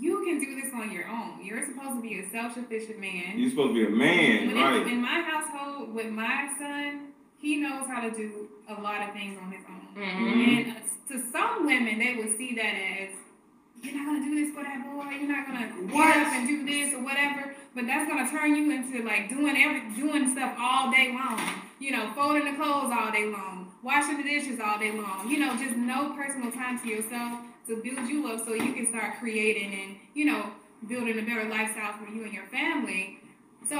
you can do this on your own. You're supposed to be a self-sufficient man. You're supposed to be a man, When right? in, in my household with my son, he knows how to do a lot of things on his own. Mhm. And to some women, they would see that as you're not gonna do this for that boy. You're not gonna up and do this or whatever. But that's gonna turn you into like doing every doing stuff all day long. You know, folding the clothes all day long, washing the dishes all day long. You know, just no personal time to yourself to build you up so you can start creating and you know building a better lifestyle for you and your family. So,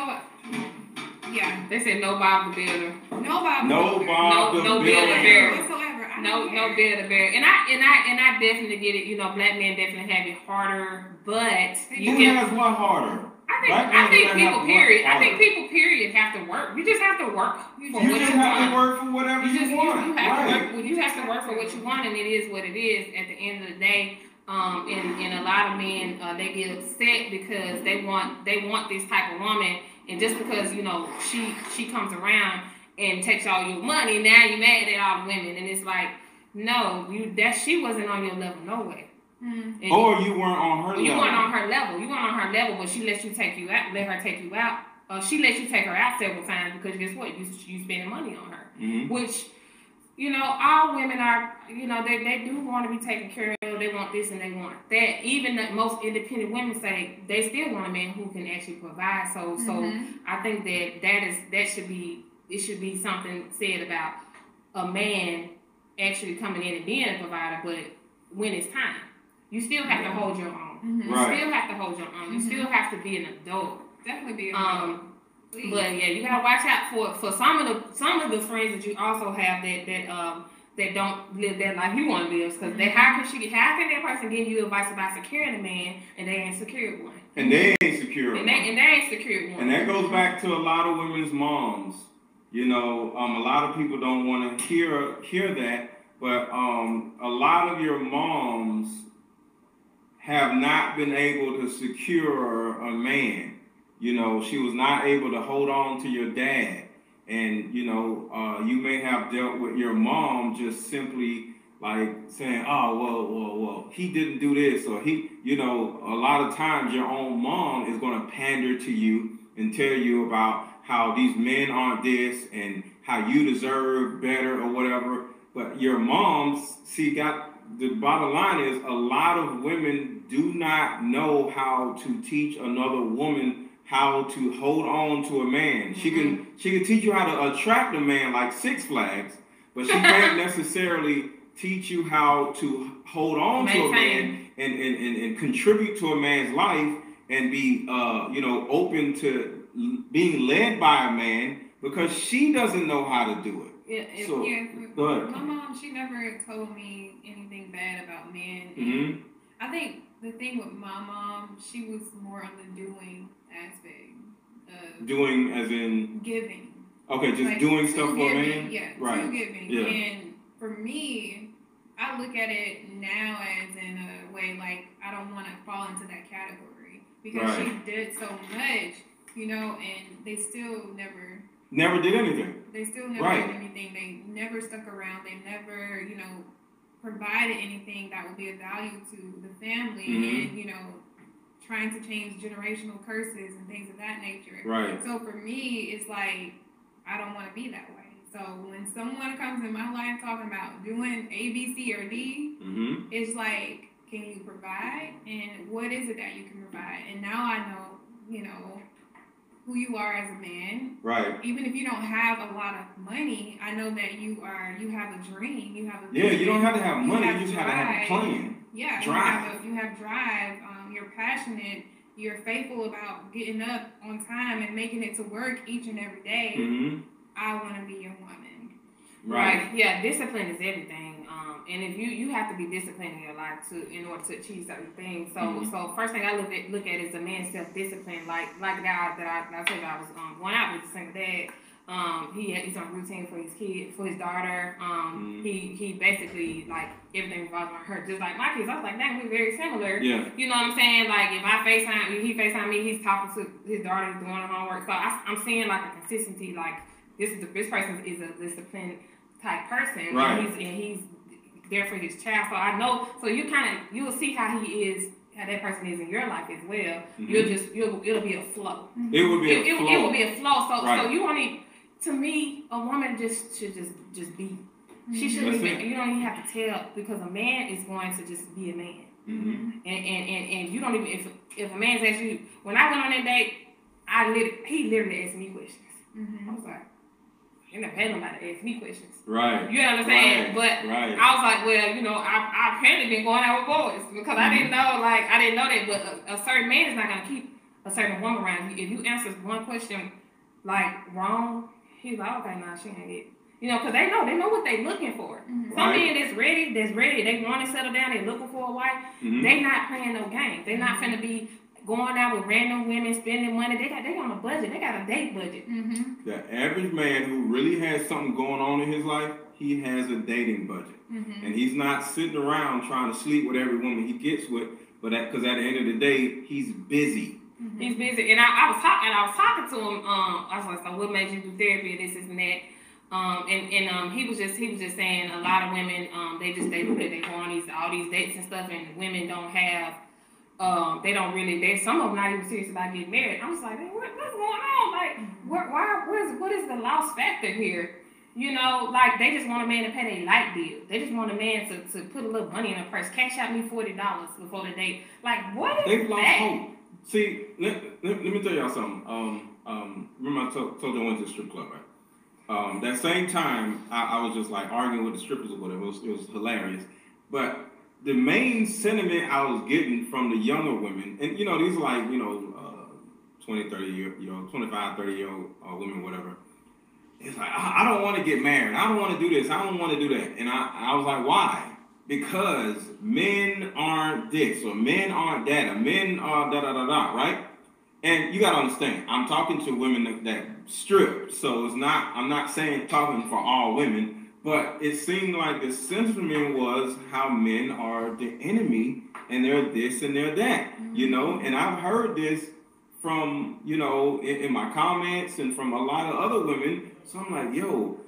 yeah, They said no Bob the Builder. no Bob. No Bob No- the no Builder. Builder Bear. whatsoever. I No, don't no care. bear the bear, and I and I and I definitely get it. You know, black men definitely have it harder, but you Who can. has what harder? I think I think people have period. I think people period have to work. You just have to work You for You what just you have want. to work for whatever You you, just you, want. you have right. to work. well, You have to work for what you want, and it is what it is. At the end of the day, um, and, and a lot of men uh, they get upset because they want they want this type of woman, and just because you know she she comes around and takes all your money, now you're mad at all women, and it's like no, you that she wasn't on your level no way. Mm. And Or you weren't on her you level. weren't on her level. You weren't on her level, but she let you take you out. Let her take you out. Uh, she let you take her out several times because guess what? You you spending money on her Mhm. which you know all women are you know they, they do want to be taken care of they want this and they want that even the most independent women say they still want a man who can actually provide so so Mhm. i think that that is that should be it should be something said about a man actually coming in and being a provider but when it's time you still have to hold your own Mhm. you Right. still have to hold your own you Mhm. still have to be an adult Definitely be a um Please. but yeah, you gotta watch out for for some of the some of the friends that you also have that that um that don't live that life you want to live. Because they how can she how can that person give you advice about securing a man and they ain't secured one? And they ain't secure. And they, and they ain't secured one. And that goes back to a lot of women's moms. You know, um, a lot of people don't want to hear hear that, but um, a lot of your moms have not been able to secure a man. You know, she was not able to hold on to your dad. And, you know, uh, you may have dealt with your mom just simply like saying, oh, well, well, well, he didn't do this, or he, you know, a lot of times your own mom is going to pander to you and tell you about how these men aren't this and how you deserve better or whatever. But your moms, see, got the bottom line is a lot of women do not know how to teach another woman how to hold on to a man. Mm-hmm. She can mm-hmm. she can teach you how to attract a man like Six Flags, but she can't necessarily teach you how to hold on Maintain. to a man and, and, and, and, contribute to a man's life and be uh, you know open to being led by a man because she doesn't know how to do it. Yeah, so, yeah. My mom, she never told me anything bad about men. Mm-hmm. I think the thing with my mom, she was more on the doing aspect. Of doing as in giving. Okay, just like, doing stuff for a man. Yeah, right. giving. Yeah. And for me, I look at it now as in a way like I don't want to fall into that category because right. she did so much, you know, and they still never never did anything. They still never right. did anything. They never stuck around. They never, you know, provided anything that would be of value to the family mm-hmm. and, you know, trying to change generational curses and things of that nature. Right. So for me, it's like I don't want to be that way. So when someone comes in my life talking about doing A, B, C, or D, mm-hmm. it's like, can you provide? And what is it that you can provide? And now I know, you know, who you are as a man. Right. Even if you don't have a lot of money, I know that you are. You have a dream. You have a. Yeah, you don't have to have money. You, have you just have to have a plan. Yeah, drive. You have, a, you have drive. Um, you're passionate. You're faithful about getting up on time and making it to work each and every day. Mm-hmm. I want to be your woman. Right. right. Yeah, discipline is everything and if you you have to be disciplined in your life to in order to achieve certain things. So mm-hmm. so first thing I look at look at is a man's self discipline. Like like the guy that I, I told you I was um, going out with the single dad. Um, he he's on routine for his kid, for his daughter. Um, mm-hmm. he he basically like everything revolves around her, just like my kids. I was like, dang, we're very similar. Yeah. You know what I'm saying? Like if I Facetime, if he Facetime me, he's talking to his daughter, doing her homework. So I, I'm seeing like a consistency. Like this is the, this person is a disciplined type person, right. and he's and he's there for his child. So I know. So you kind of you will see how he is. How that person is in your life as well. Mm-hmm. You'll just you'll it'll be a flow. It will be it, a flow. It, it will be a flow. So right. so you only to me a woman just should just just be. She shouldn't even, you don't even have to tell because a man is going to just be a man. Mm-hmm. And, and, and, and you don't even, if, if a man's asking you, when I went on that date, I lit, he literally asked me questions. Mm-hmm. I was like, you never had nobody ask me questions. Right. You understand? Right. But right. I was like, well, you know, I I apparently been going out with boys because mm-hmm. I didn't know, like, I didn't know that. But a, a, certain man is not gonna keep a certain woman around. If you answer one question like wrong, he's like, okay, nah, she ain't it. You know, because they know they know what they looking for. Mm-hmm. Some men that's ready, that's ready, they want to settle down, they looking for a wife. Mm-hmm. They not playing no games. They not finna be going out with random women, spending money. They got they on a budget. They got a date budget. Mm-hmm. The average man who really has something going on in his life, he has a dating budget, mm-hmm. and he's not sitting around trying to sleep with every woman he gets with. But because at the end of the day, he's busy. Mm-hmm. He's busy, and I, I was talking. I was talking to him. Um, I was like, "So what made you do therapy? This, this, and that." Um, and and um, he was just he was just saying a lot of women um, they just they they go on these all these dates and stuff, and women don't have um, they don't really. They some of them not even serious about getting married. I'm just like, hey, what, what's going on? Like, where, why, what is, what is the lost factor here? You know, like they just want a man to pay their light bill. They just want a man to, to put a little money in a purse. Cash out me forty dollars before the date. Like, what is They've lost that? hope. See, let, let, let, me tell y'all something. Um, um, remember I told, told you I went to the strip club, right? Um, that same time, I, I, was just like arguing with the strippers or whatever. It was, it was hilarious. But the main sentiment I was getting from the younger women, and you know, these are like, you know, uh, 20, 30 year, you know, 25, 30 year old uh, women, whatever. it's like I, I don't want to get married. I don't want to do this. I don't want to do that. And I, I was like, why? Because men aren't this or men aren't that or men are da da da da, right? And you gotta understand, I'm talking to women that, that strip, so it's not. I'm not saying talking for all women, but it seemed like the sentiment was how men are the enemy and they're this and they're that, you know. Mm-hmm. And I've heard this from you know in, in my comments and from a lot of other women. So I'm like, yo,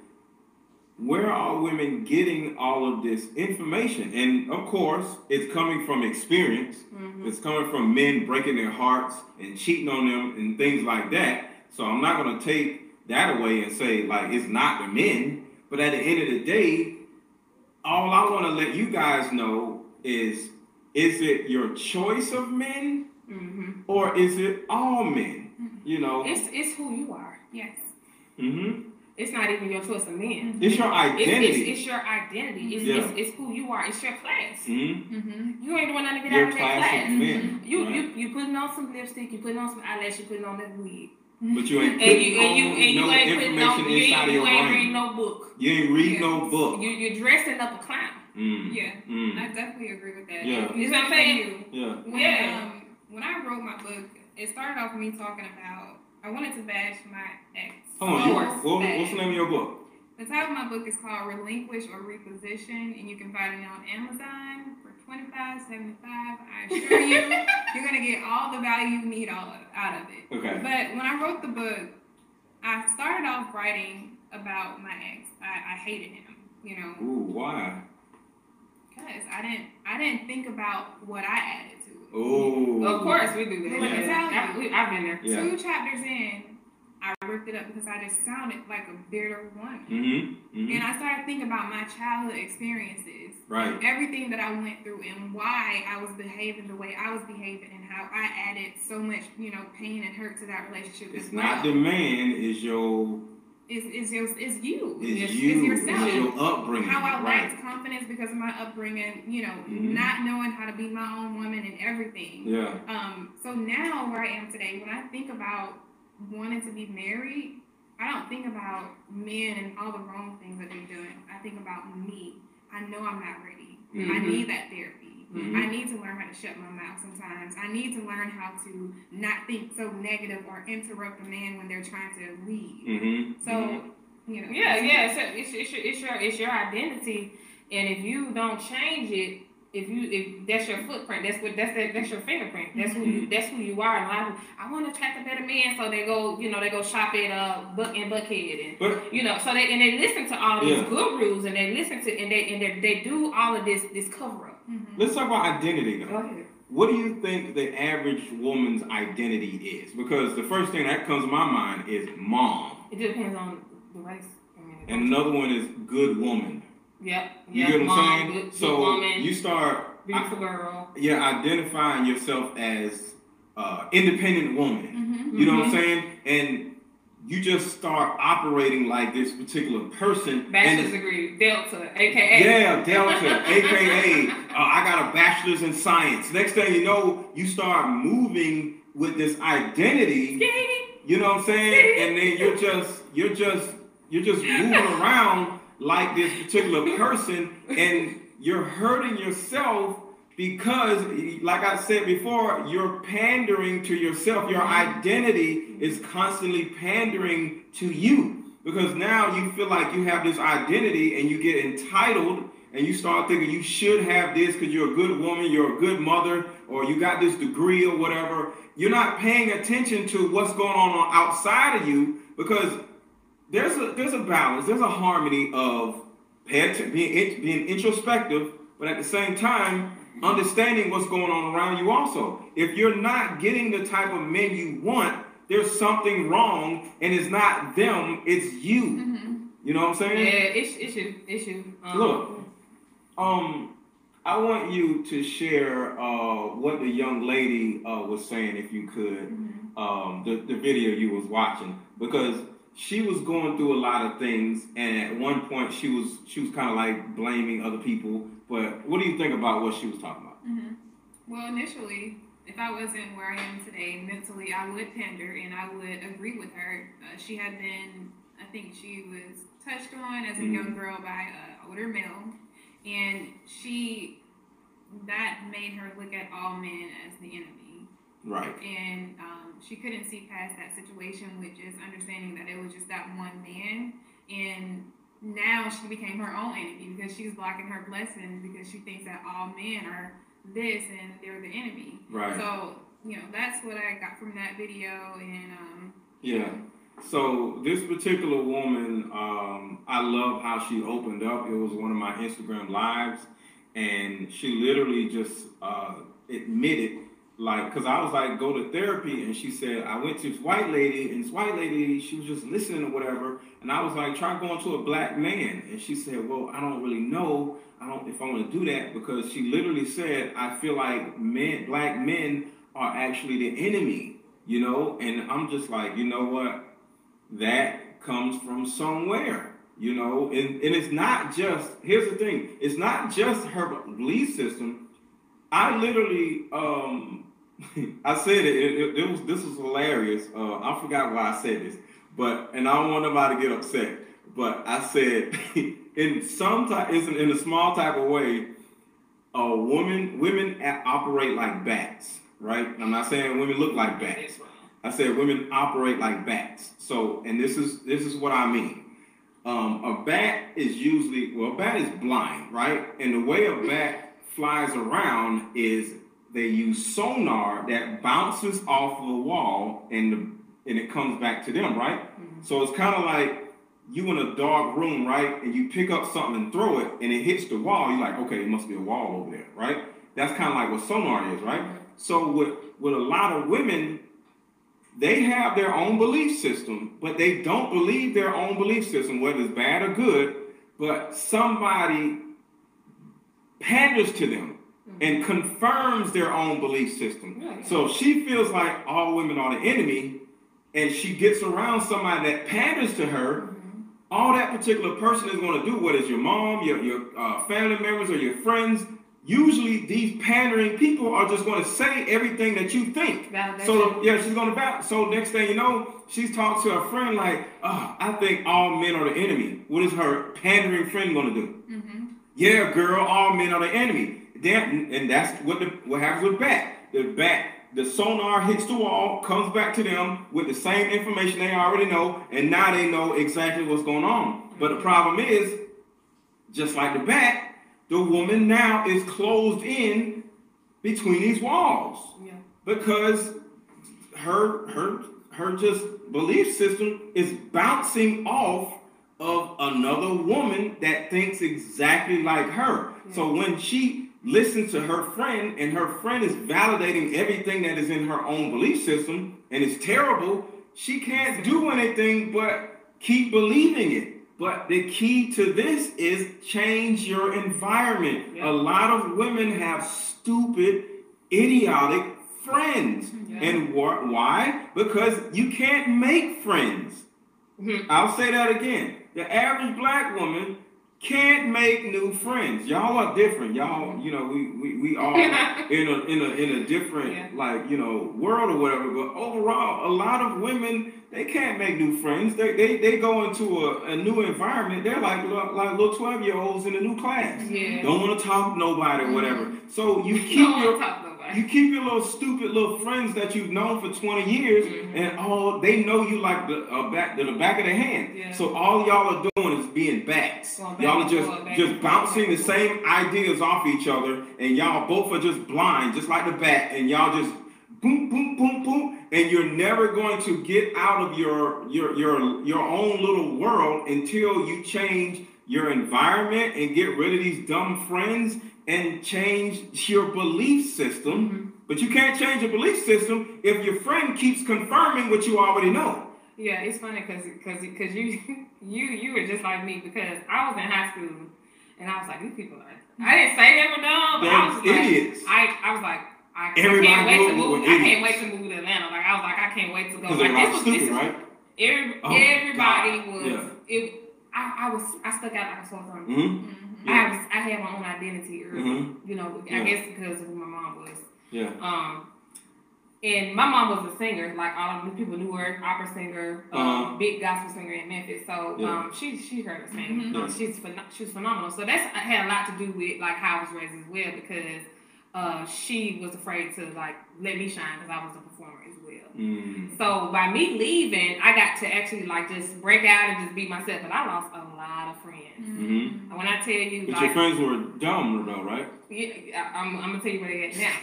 where are women getting all of this information? And of course, it's coming from experience. Mm-hmm. It's coming from men breaking their hearts and cheating on them and things like that. So I'm not going to take that away and say, like, it's not the men. But at the end of the day, all I want to let you guys know is is it your choice of men mm-hmm. or is it all men? Mm-hmm. You know, it's, it's who you are. Yes. Mm-hmm. It's not even your choice of men. It's your identity. It's, it's, it's your identity. It's, yeah. it's, it's, who you are. It's your class. Mm-hmm. Mm-hmm. You ain't doing nothing to get your out of that class. Mm-hmm. You, right. you you putting on some lipstick. You putting on some eyelash. You putting on that wig. But you ain't and you, and you, and you no ain't putting no, you ain't, you ain't reading no book. You ain't reading no book. You, you're dressing up a clown. Mm. Yeah, mm. I definitely agree with that. Yeah, you know what I'm saying? Yeah. When, yeah. Um, when I wrote my book, it started off with me talking about I wanted to bash my ex. Hold on, you, what, what's the name of your book? The title of my book is called Relinquish or Reposition, and you can find it on Amazon for twenty five seventy five. I assure you, you're gonna get all the value you need all of, out of it. Okay. But when I wrote the book, I started off writing about my ex. I, I hated him. You know. Ooh, why? Because I didn't, I didn't think about what I added to it. Oh. Of course we do that. Yeah. I, have been there. Yeah. Two chapters in, I ripped it up because I just sounded like a bitter woman. Mm-hmm, mm-hmm. And I started thinking about my childhood experiences. Right. Everything that I went through and why I was behaving the way I was behaving and how I added so much, you know, pain and hurt to that relationship it's well. not the man, is your is is your is you. It's, it's you. yourself. It's your upbringing. How I right. lacked confidence because of my upbringing. You know, mm-hmm. not knowing how to be my own woman and everything. Yeah. Um. So now where I am today, when I think about wanting to be married, I don't think about men and all the wrong things that they're doing. I think about me. I know I'm not ready. Mm-hmm. I need that therapy. Mm-hmm. I need to learn how to shut my mouth sometimes. I need to learn how to not think so negative or interrupt a man when they're trying to lead. Mm-hmm. So, mm-hmm. you know. Yeah, yeah. So it's, it's, your, it's, your, it's your identity. And if you don't change it, if you if that's your footprint, that's what that's that, that's your fingerprint. That's who you that's who you are. A lot of I want to attract a better man, so they go you know they go shop at uh Buck and Buckhead and but, you know so they and they listen to all these yeah. gurus and they listen to and they and they, they do all of this this cover up. Mm-hmm. Let's talk about identity though. Go ahead. What do you think the average woman's identity is? Because the first thing that comes to my mind is mom. It depends on the race. I mean, and another one is good woman. Yep. You yep. get what I'm saying? Good, so good woman, you start beautiful girl. Yeah, identifying yourself as uh, independent woman. Mm-hmm. You know mm-hmm. what I'm saying? And you just start operating like this particular person. Bachelor's degree, Delta, AKA. Yeah, Delta, AKA. Uh, I got a bachelor's in science. Next thing you know, you start moving with this identity. You know what I'm saying? And then you're just, you're just, you're just moving around like this particular person and you're hurting yourself because like i said before you're pandering to yourself. Your identity is constantly pandering to you because now you feel like you have this identity and you get entitled and you start thinking you should have this because you're a good woman you're a good mother or you got this degree or whatever. You're not paying attention to what's going on outside of you because there's a there's a balance, there's a harmony of being being introspective, but at the same time understanding what's going on around you. Also, if you're not getting the type of men you want, there's something wrong, and it's not them, it's you. Mm-hmm. You know what I'm saying? Yeah, issue, issue, issue. Um, Look, um, I want you to share uh, what the young lady uh, was saying, if you could, mm-hmm. um, the, the video you was watching, because she was going through a lot of things, and at one point she was she was kind of like blaming other people. But what do you think about what she was talking about? Mm-hmm. Well, initially, if I wasn't where I am today mentally, I would pander and I would agree with her. Uh, she had been I think she was touched on as a mm-hmm. young girl by an older male, and she that made her look at all men as the enemy. Right. And um, she couldn't see past that situation with just understanding that it was just that one man, and now she became her own enemy because she's blocking her blessings because she thinks that all men are this and they're the enemy. Right. So you know that's what I got from that video, and um, yeah. So this particular woman, um, I love how she opened up. It was one of my Instagram lives, and she literally just uh, admitted like because I was like go to therapy and she said I went to this white lady and this white lady she was just listening or whatever and I was like try going to a black man. And she said well I don't really know I don't if I want to do that because she literally said I feel like men black men are actually the enemy you know? And I'm just like you know what? That comes from somewhere you know? And, and it's not just here's the thing it's not just her belief system. I literally um I said it, it, it, was this was hilarious. Uh, I forgot why I said this, but and I don't want nobody to get upset. But I said in some type, in, in a small type of way, a woman women operate like bats, right? I'm not saying women look like bats. I said women operate like bats. So, and this is this is what I mean. Um, a bat is usually well, a bat is blind, right? And the way a bat flies around is they use sonar that bounces off the wall and the, and it comes back to them, right? Mm-hmm. So it's kind of like you in a dark room, right? And you pick up something and throw it and it hits the wall. You're like, okay, it must be a wall over there, right? That's kind of like what sonar is, right? So with with a lot of women, they have their own belief system, but they don't believe their own belief system, whether it's bad or good. But somebody panders to them and confirms their own belief system. Yeah. So she feels like all women are the enemy, and she gets around somebody that panders to her. Mm-hmm. All that particular person is going to do, whether it's your mom, your, your uh, family members, or your friends, usually these pandering people are just going to say everything that you think. So yeah, she's going to back. So next thing you know, she's talking to her friend like, oh, I think all men are the enemy. What is her pandering friend going to do? Mm-hmm. Yeah, girl, all men are the enemy. Then, and that's what the, what happens with bat. The bat, the sonar hits the wall, comes back to them with the same information they already know, and now they know exactly what's going on. But the problem is, just like the bat, the woman now is closed in between these walls yeah. because her her her just belief system is bouncing off of another woman that thinks exactly like her. Yeah. So when she listen to her friend, and her friend is validating everything that is in her own belief system, and it's terrible, she can't do anything but keep believing it. But the key to this is change your environment. Yeah. A lot of women have stupid, idiotic friends. Yeah. And wh- why? Because you can't make friends. Mm-hmm. I'll say that again. The average black woman can't make new friends. Y'all are different. Y'all, you know, we we, we are in a in a in a different yeah. like you know world or whatever. But overall, a lot of women they can't make new friends. They they, they go into a, a new environment. They're like like little twelve year olds in a new class. Yeah. Don't want to talk to nobody or whatever. Mm-hmm. So you keep your you keep your little stupid little friends that you've known for 20 years, mm-hmm. and all they know you like the uh, back the back of the hand. Yeah. So all y'all are doing is being bats. Back y'all are just just bouncing the same ideas off each other, and y'all both are just blind, just like the bat, and y'all just boom, boom, boom, boom, and you're never going to get out of your your your your own little world until you change your environment and get rid of these dumb friends and change your belief system. Mm-hmm. But you can't change your belief system if your friend keeps confirming what you already know. Yeah, it's funny because because because you you you were just like me because I was in high school and I was like these people are I didn't say they were dumb, but I was idiots. like I I was like I, I can't wait to move. I can't wait to move to Atlanta. Like I was like I can't wait to go. Like this was stupid, this right? Every, oh, everybody God. was yeah. it. I, I was I stuck out like a sore thumb. Mm-hmm. mm-hmm. Yeah. I was I had my own identity early. Mm-hmm. You know, I yeah. guess because of who my mom was. Yeah. Um, And my mom was a singer, like all of the people knew her, opera singer, uh, Uh-huh. big gospel singer in Memphis. So Yeah. um, she she heard her sing. Mhm. Um, Yeah. she's phen- she's phenomenal. So that's had a lot to do with like how I was raised as well because uh, she was afraid to like let me shine because I was a performer well. Mm. So by me leaving, I got to actually like just break out and just be myself. But I lost a lot of friends. Mhm. And when I tell you, But like, your friends were dumb though, right? yeah, I- I'm, I'm gonna tell you where they at now.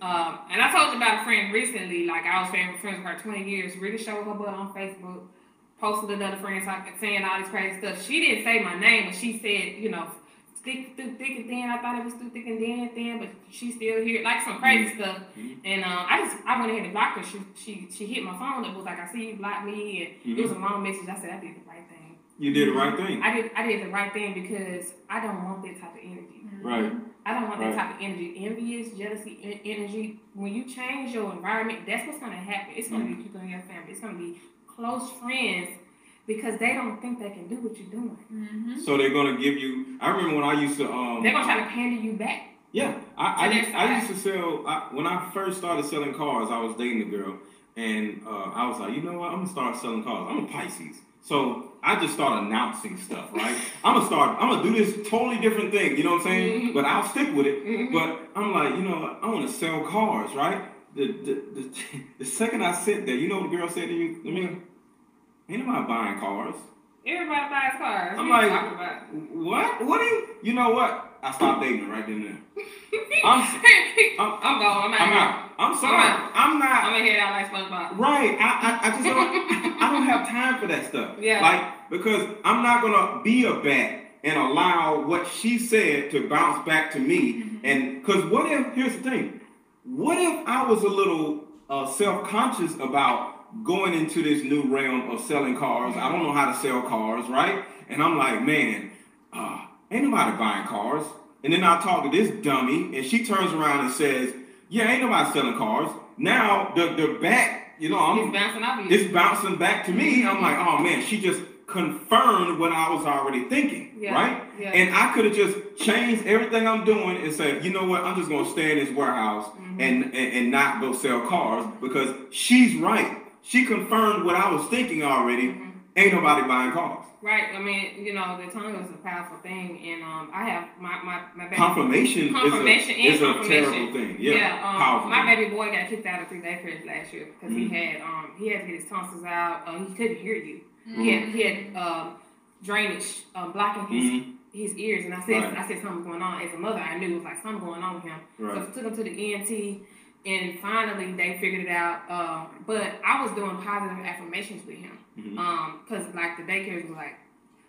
Um, and I told you about a friend recently. Like I was friends friends with her 20 years. Really showed her butt on Facebook. Posted another friend talking, saying all this crazy stuff. She didn't say my name, but she said, you know, thick, through thick and thin. I thought it was through thick and thin, thin, but she's still here, like some crazy stuff. Mhm. And um, I just I went ahead and blocked her. She she she hit my phone. It was like I see you blocked me, and it was a long message. I said I did the right thing. You did the right thing. I did I did the right thing because I don't want that type of energy. Right. I don't want Right. that type of energy. Envious, jealousy, en- energy. When you change your environment, that's what's gonna happen. It's gonna Mm-hmm. be people in your family. It's gonna be close friends because they don't think they can do what you're doing. Mm-hmm. So they're gonna give you. I remember when I used to. Um, They're gonna try to pander you back. Yeah, I, I, used, I used to sell I, when I first started selling cars. I was dating a girl, and uh, I was like, you know what? I'm gonna start selling cars. I'm a Pisces, so I just start announcing stuff, right? I'm gonna start. I'm gonna do this totally different thing. You know what I'm saying? Mhm. But I'll stick with it. Mhm. But I'm like, you know. I want to sell cars, right? The, the the the second I sit there, you know what the girl said to you? I mean, ain't nobody buying cars. Everybody buys cars. I'm What like- What? What? Are you? You know what? I stopped dating her right then and there. I'm, I'm, I'm going. I'm out. I'm out. I'm sorry. I'm not. I'm gonna head out like SpongeBob. Right. I, I, I just don't I don't have time for that stuff. Yeah. Like because I'm not gonna be a bat and allow what she said to bounce back to me. And because what if here's the thing, what if I was a little uh, self-conscious about going into this new realm of selling cars? I don't know how to sell cars, right? And I'm like, man, uh, ain't nobody buying cars. And then I talk to this dummy, and she turns around and says, "Yeah, ain't nobody selling cars." Now the the back, you know, I'm It's bouncing it's bouncing back to me. I'm like, oh man, she just confirmed what I was already thinking, Yeah, right? yeah. And I could have just changed everything I'm doing and said, you know what, I'm just gonna stay in this warehouse Mm-hmm. and, and and not go sell cars because she's right. She confirmed what I was thinking already. Mm-hmm. Ain't nobody buying cars. Right. I mean, you know, the tongue is a powerful thing, and um, I have my my my baby. Confirmation, Confirmation is a, is and a confirmation. terrible thing. Yeah, um, my baby boy got kicked out of three daycares last year because Mhm. he had um he had to get his tonsils out. Uh, he couldn't hear you. Mm-hmm. He had he had um drainage um, blocking his Mhm. his ears, and I said Right. I said something going on. As a mother, I knew it was like something going on with him. Right. So took him to the ENT, and finally they figured it out. Um, but I was doing positive affirmations with him. Mhm. Um, cause like the daycare was like,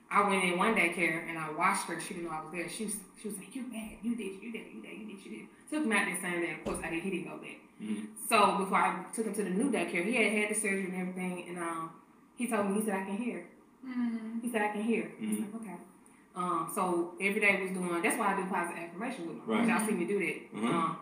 I went in one daycare and I watched her. She didn't know I was there. She was, she was like, "You bad. You did. You did. You did. You did. You did." Took him out that same day. Of course, I did. He didn't go back. Mhm. So before I took him to the new daycare, he had had the surgery and everything, and um, he told me he said I can hear. Mm-hmm. He said I can hear. I was Mhm. like, okay. Um, so every day we was doing. That's why I do positive affirmation with him. Right. Y'all see me do that. Mhm. Um,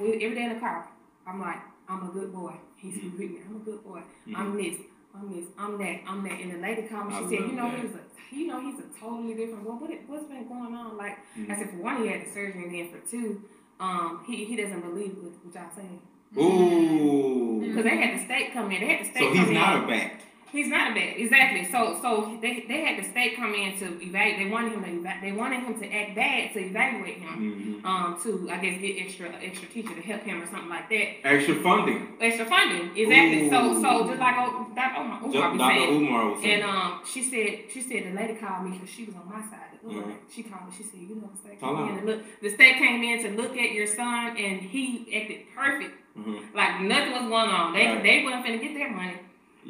we, every day in the car, I'm like, I'm a good boy. He's Mhm. with me. I'm a good boy. Mhm. I'm this. I'm this. I'm that. I'm that. And the lady called me. I She said, you know, that. he was a, you know, he's a totally different boy. What, what's been going on? Like, I Mhm. said, for one, he had the surgery, and then for two, um, he he doesn't believe what, what y'all saying Ooh. because they had the state come in. They had the state So he's in. not a bat. He's not a bad, exactly. So, so they, they had the state come in to evaluate. They wanted him to eva- they wanted him to act bad to evaluate him, Mhm. um, to I guess get extra extra teacher to help him or something like that. Extra funding. Extra funding, exactly. So, so just like oh, that, oh my, oh, Just Dr. saying. Umar was saying. And um, she said, she said the lady called me because she was on my side. Mhm. She called me. She said, you know, the state came long? in and look. The state came in to look at your son, and he acted perfect. Mhm. Like nothing was going on. They Right. they weren't finna get their money.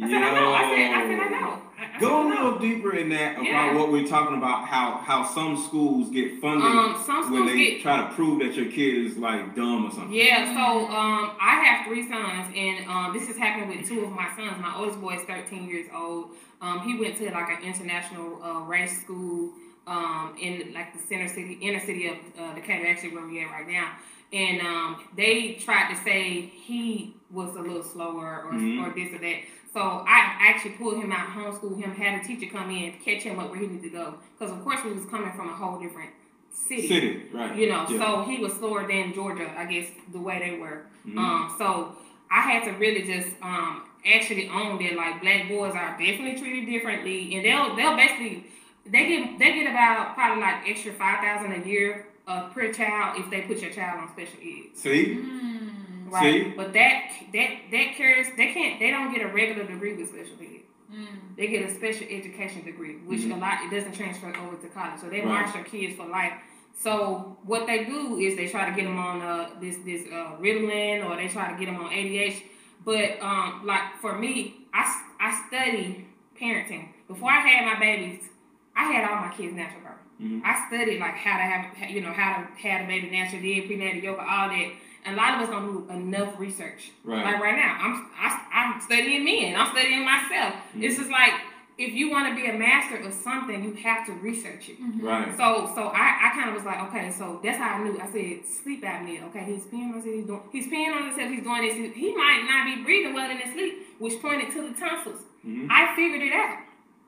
I said, I know. I said, I said, I know. I, Go a know. little deeper in that about Yeah. what we're talking about. How how some schools get funded Um, some when they get try to prove that your kid is like dumb or something. Yeah, so um, I have three sons, and um, this has happened with two of my sons. My oldest boy is 13 years old. Um, he went to like an international uh, race school um, in like the center city, inner city of uh, Decatur, actually where we're at right now. And um, they tried to say he was a little slower or, Mhm. or this or that. So I actually pulled him out, homeschooled him, had a teacher come in, catch him up where he needed to go. Because of course we was coming from a whole different city. City, right? You know, Yeah. so he was slower than Georgia, I guess, the way they were. Mhm. Um, so I had to really just um actually own that like black boys are definitely treated differently, and they'll they'll basically they get they get about probably like extra five thousand a year uh, per child if they put your child on special ed. See. Mm. Right. See? But that that that carries they can't they don't get a regular degree with special ed. Mm. They get a special education degree, which Mhm. a lot it doesn't transfer over to college. So they Right. march their kids for life. So what they do is they try to get them on uh, this this uh, Ritalin or they try to get them on ADH. But um, like for me, I I study parenting before I had my babies. I had all my kids natural birth. Mhm. I studied like how to have you know how to have a baby naturally, did prenatal yoga, all that. And a lot of us don't do enough research. Right. Like right now, I'm I, I'm studying men. I'm studying myself. Mm-hmm. It's just like if you want to be a master of something, you have to research it. Mhm. Right. So so I, I kind of was like, okay, so that's how I knew. I said sleep apnea. Okay, he's peeing on himself. He's doing he's peeing on himself. He's doing this. He, he might not be breathing well in his sleep, which pointed to the tonsils. Mhm. I figured it out.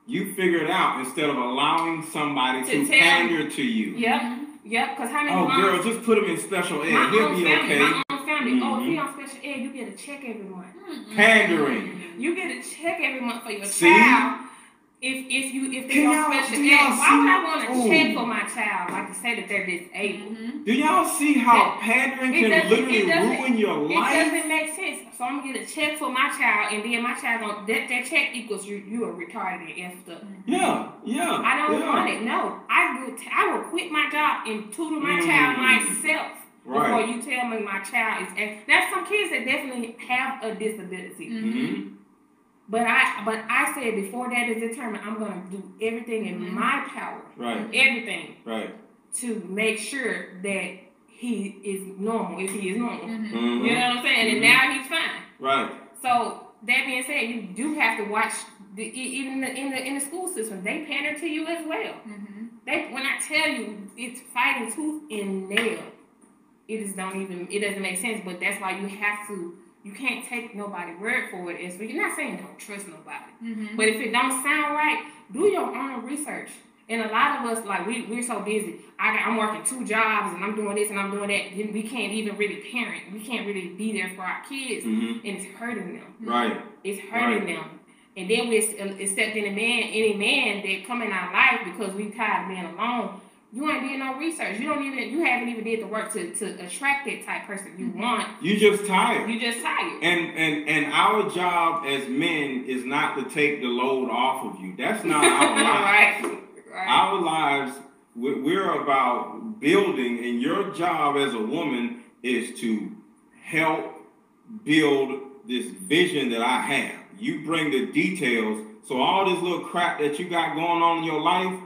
You figure it out instead of allowing somebody To to, pander to you. Yep, yep. Cause how many Oh, moms? girl, just put him in special ed. my He'll be family, okay. my own family. Oh, if he mm-hmm. on special ed, you get a check every month. Mm-hmm. Pandering. You get a check every month for your See? child. If if you if they're on y'all- special do ed, y'all why would I want a Ooh. check for my child? Like to say that they're disabled. Mhm. Do y'all see how pandering can literally it ruin your life? It doesn't make sense. So I'm gonna get a check for my child, and then my child gonna that, that check equals you you are retarded and effed up. Yeah, yeah. I don't yeah. want it. No, I will. T- I will quit my job and tutor my Mm. child myself before you tell me my child is. And there's some kids that definitely have a disability. Mhm. But I but I said before that is determined, I'm gonna do everything in Mhm. my power, Right, everything right. to make sure that he is normal. If he is normal, Mhm. Mhm. you know what I'm saying. And now he's fine. Right. So that being said, you do have to watch the e- even in the, in the in the school system. They pander to you as well. Mhm. They when I tell you it's fighting tooth and nail, it just don't even it doesn't make sense. But that's why you have to. You can't take nobody word for it. It's you're not saying don't trust nobody. Mhm. But if it don't sound right, do your own research. And a lot of us, like we, we're so busy. I, I'm working two jobs and I'm doing this and I'm doing that. Then we can't even really parent. We can't really be there for our kids, hmm and it's hurting them. Right. It's hurting them. And then we accept any man, any man that come in our life because we tired of being alone. You ain't did no research. You don't even. You haven't even did the work to, to attract that type person you want. You just tired. You just tired. And and and our job as men is not to take the load off of you. That's not our life. right. Right. Our lives, we're about building, and your job as a woman is to help build this vision that I have. You bring the details. So all this little crap that you got going on in your life,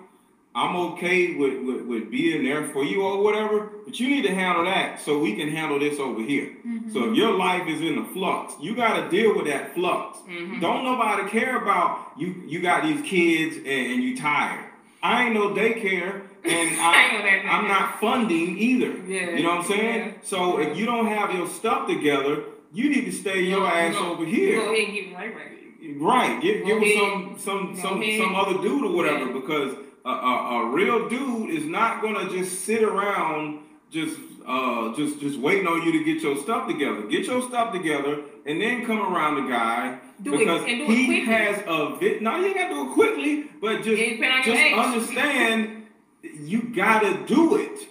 I'm okay with, with, with being there for you or whatever, but you need to handle that so we can handle this over here. Mhm. So if your life is in the flux, you got to deal with that flux. Mhm. Don't nobody care about you. You got these kids and, and you tired. I ain't no daycare, and I, I'm not funding either. Yeah. You know what I'm saying? Yeah. So if you don't have your stuff together, you need to stay your No, ass no. over Go here. ahead and get right, right. Right. Give Go give some some Go some some other dude or whatever Yeah. because a, a, a real dude is not gonna just sit around just uh just just waiting on you to get your stuff together. Get your stuff together and then come around the guy Do it because and do it he has a bit. No, you ain't gotta do it quickly, but just It depend on your just understand you gotta do it.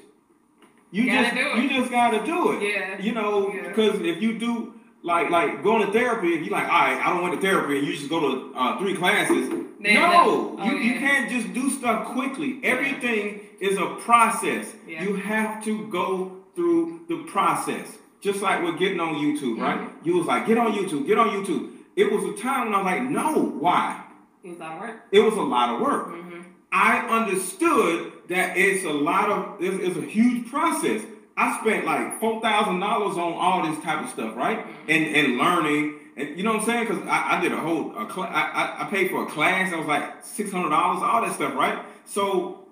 You Gotta just do it. you just gotta do it. Yeah. You know, Yeah. because if you do like like going to therapy, if you like, all right, I don't want to therapy, and you just go to uh, three classes. Then no, that- you, oh, you can't just do stuff quickly. Everything is a process. Yeah. You have to go through the process. Just like we're getting on YouTube, right? Mm-hmm. You was like, get on YouTube, get on YouTube. It was a time when I was like, no, why? It was all work. It was a lot of work. Mm-hmm. I understood that it's a lot of it's, it's a huge process. I spent like four thousand dollars on all this type of stuff, right? And and learning, and you know what I'm saying? Because I, I did a whole a cl- I, I I paid for a class. I was like six hundred dollars, all that stuff, right? So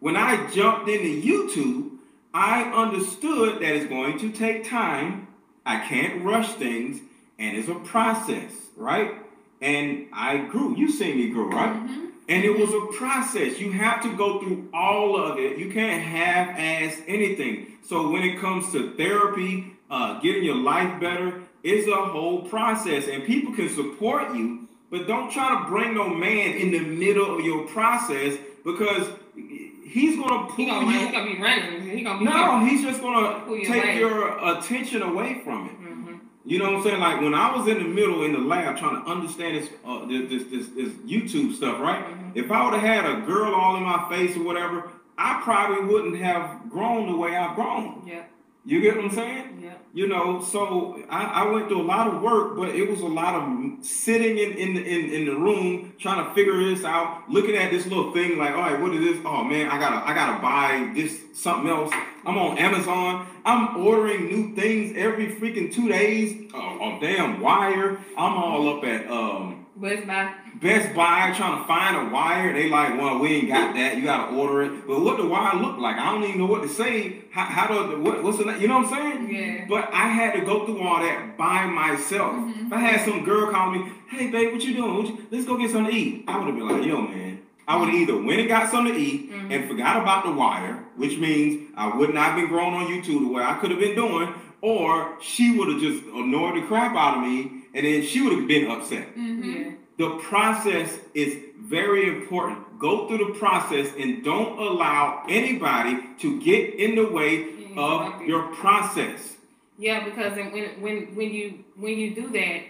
when I jumped into YouTube, I understood that it's going to take time. I can't rush things, and it's a process, right? And I grew. You seen me grow, right? Mhm. And it was a process. You have to go through all of it. You can't half-ass anything. So when it comes to therapy, uh, getting your life better, It's a whole process, and people can support you, but don't try to bring no man in the middle of your process because he's gonna pull he gonna, you. He gonna be running. He gonna be no, he's just gonna take your attention away from it. You know what I'm saying? Like when I was in the middle in the lab trying to understand this uh, this, this this this YouTube stuff, right? Mhm. If I would have had a girl all in my face or whatever, I probably wouldn't have grown the way I've grown. Yep. You get what I'm saying? Yeah. You know, so I, I went through a lot of work, but it was a lot of sitting in in, the- in in the room trying to figure this out, looking at this little thing like, all right, what is this? Oh man, I gotta I gotta buy this something else. I'm on Amazon. I'm ordering new things every freaking two days. Oh, oh damn wire. I'm all up at um Best Buy. Best Buy trying to find a wire. They like, well, we ain't got that. You gotta order it. But what the wire look like? I don't even know what to say. How, how do what, what's the you know what I'm saying? Yeah. But I had to go through all that by myself. Mhm. If I had some girl call me, hey babe, what you doing? What you, let's go get something to eat. I would have been like, yo man. I would have either went and got something to eat Mhm. and forgot about the wire, which means I would not have been grown on YouTube the way I could have been doing, or she would have just annoyed the crap out of me, and then she would have been upset. Mm-hmm. Yeah. The process is very important. Go through the process and don't allow anybody to get in the way of your process. Yeah, because when when when you when you do that,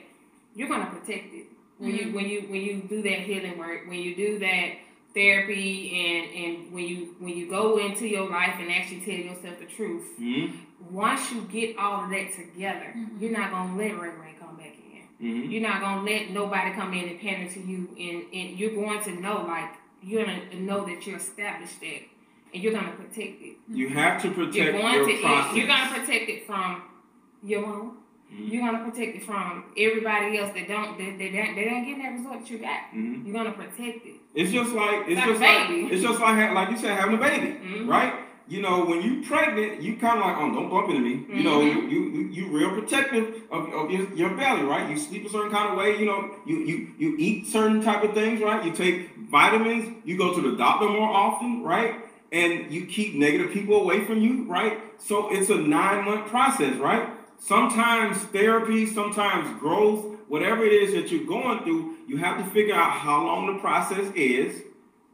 you're gonna protect it. When you Mhm. when you when you do that healing work, when you do that therapy, and and when you when you go into your life and actually tell yourself the truth, Mhm. once you get all of that together, Mhm. you're not gonna let Ray Ray come back in. Mhm. You're not gonna let nobody come in and pander to you, and and you're going to know like you're gonna know that you're established that, and you're gonna protect it. You have to protect You're going your to process. you're gonna protect it from your own. Mhm. You're gonna protect it from everybody else that don't that they, don't they don't get that result that you got. Mhm. You're gonna protect it. It's just like it's just like it's just like like you said having a baby, Mhm. right? You know, when you pregnant, you kind of like, oh, don't bump into me. You know, you, Mhm. you you you real protective of, of your, your belly, right? You sleep a certain kind of way. You know, you you you eat certain type of things, right? You take vitamins. You go to the doctor more often, right? And you keep negative people away from you, right? So it's a nine month process, right? Sometimes therapy, sometimes growth, whatever it is that you're going through, you have to figure out how long the process is.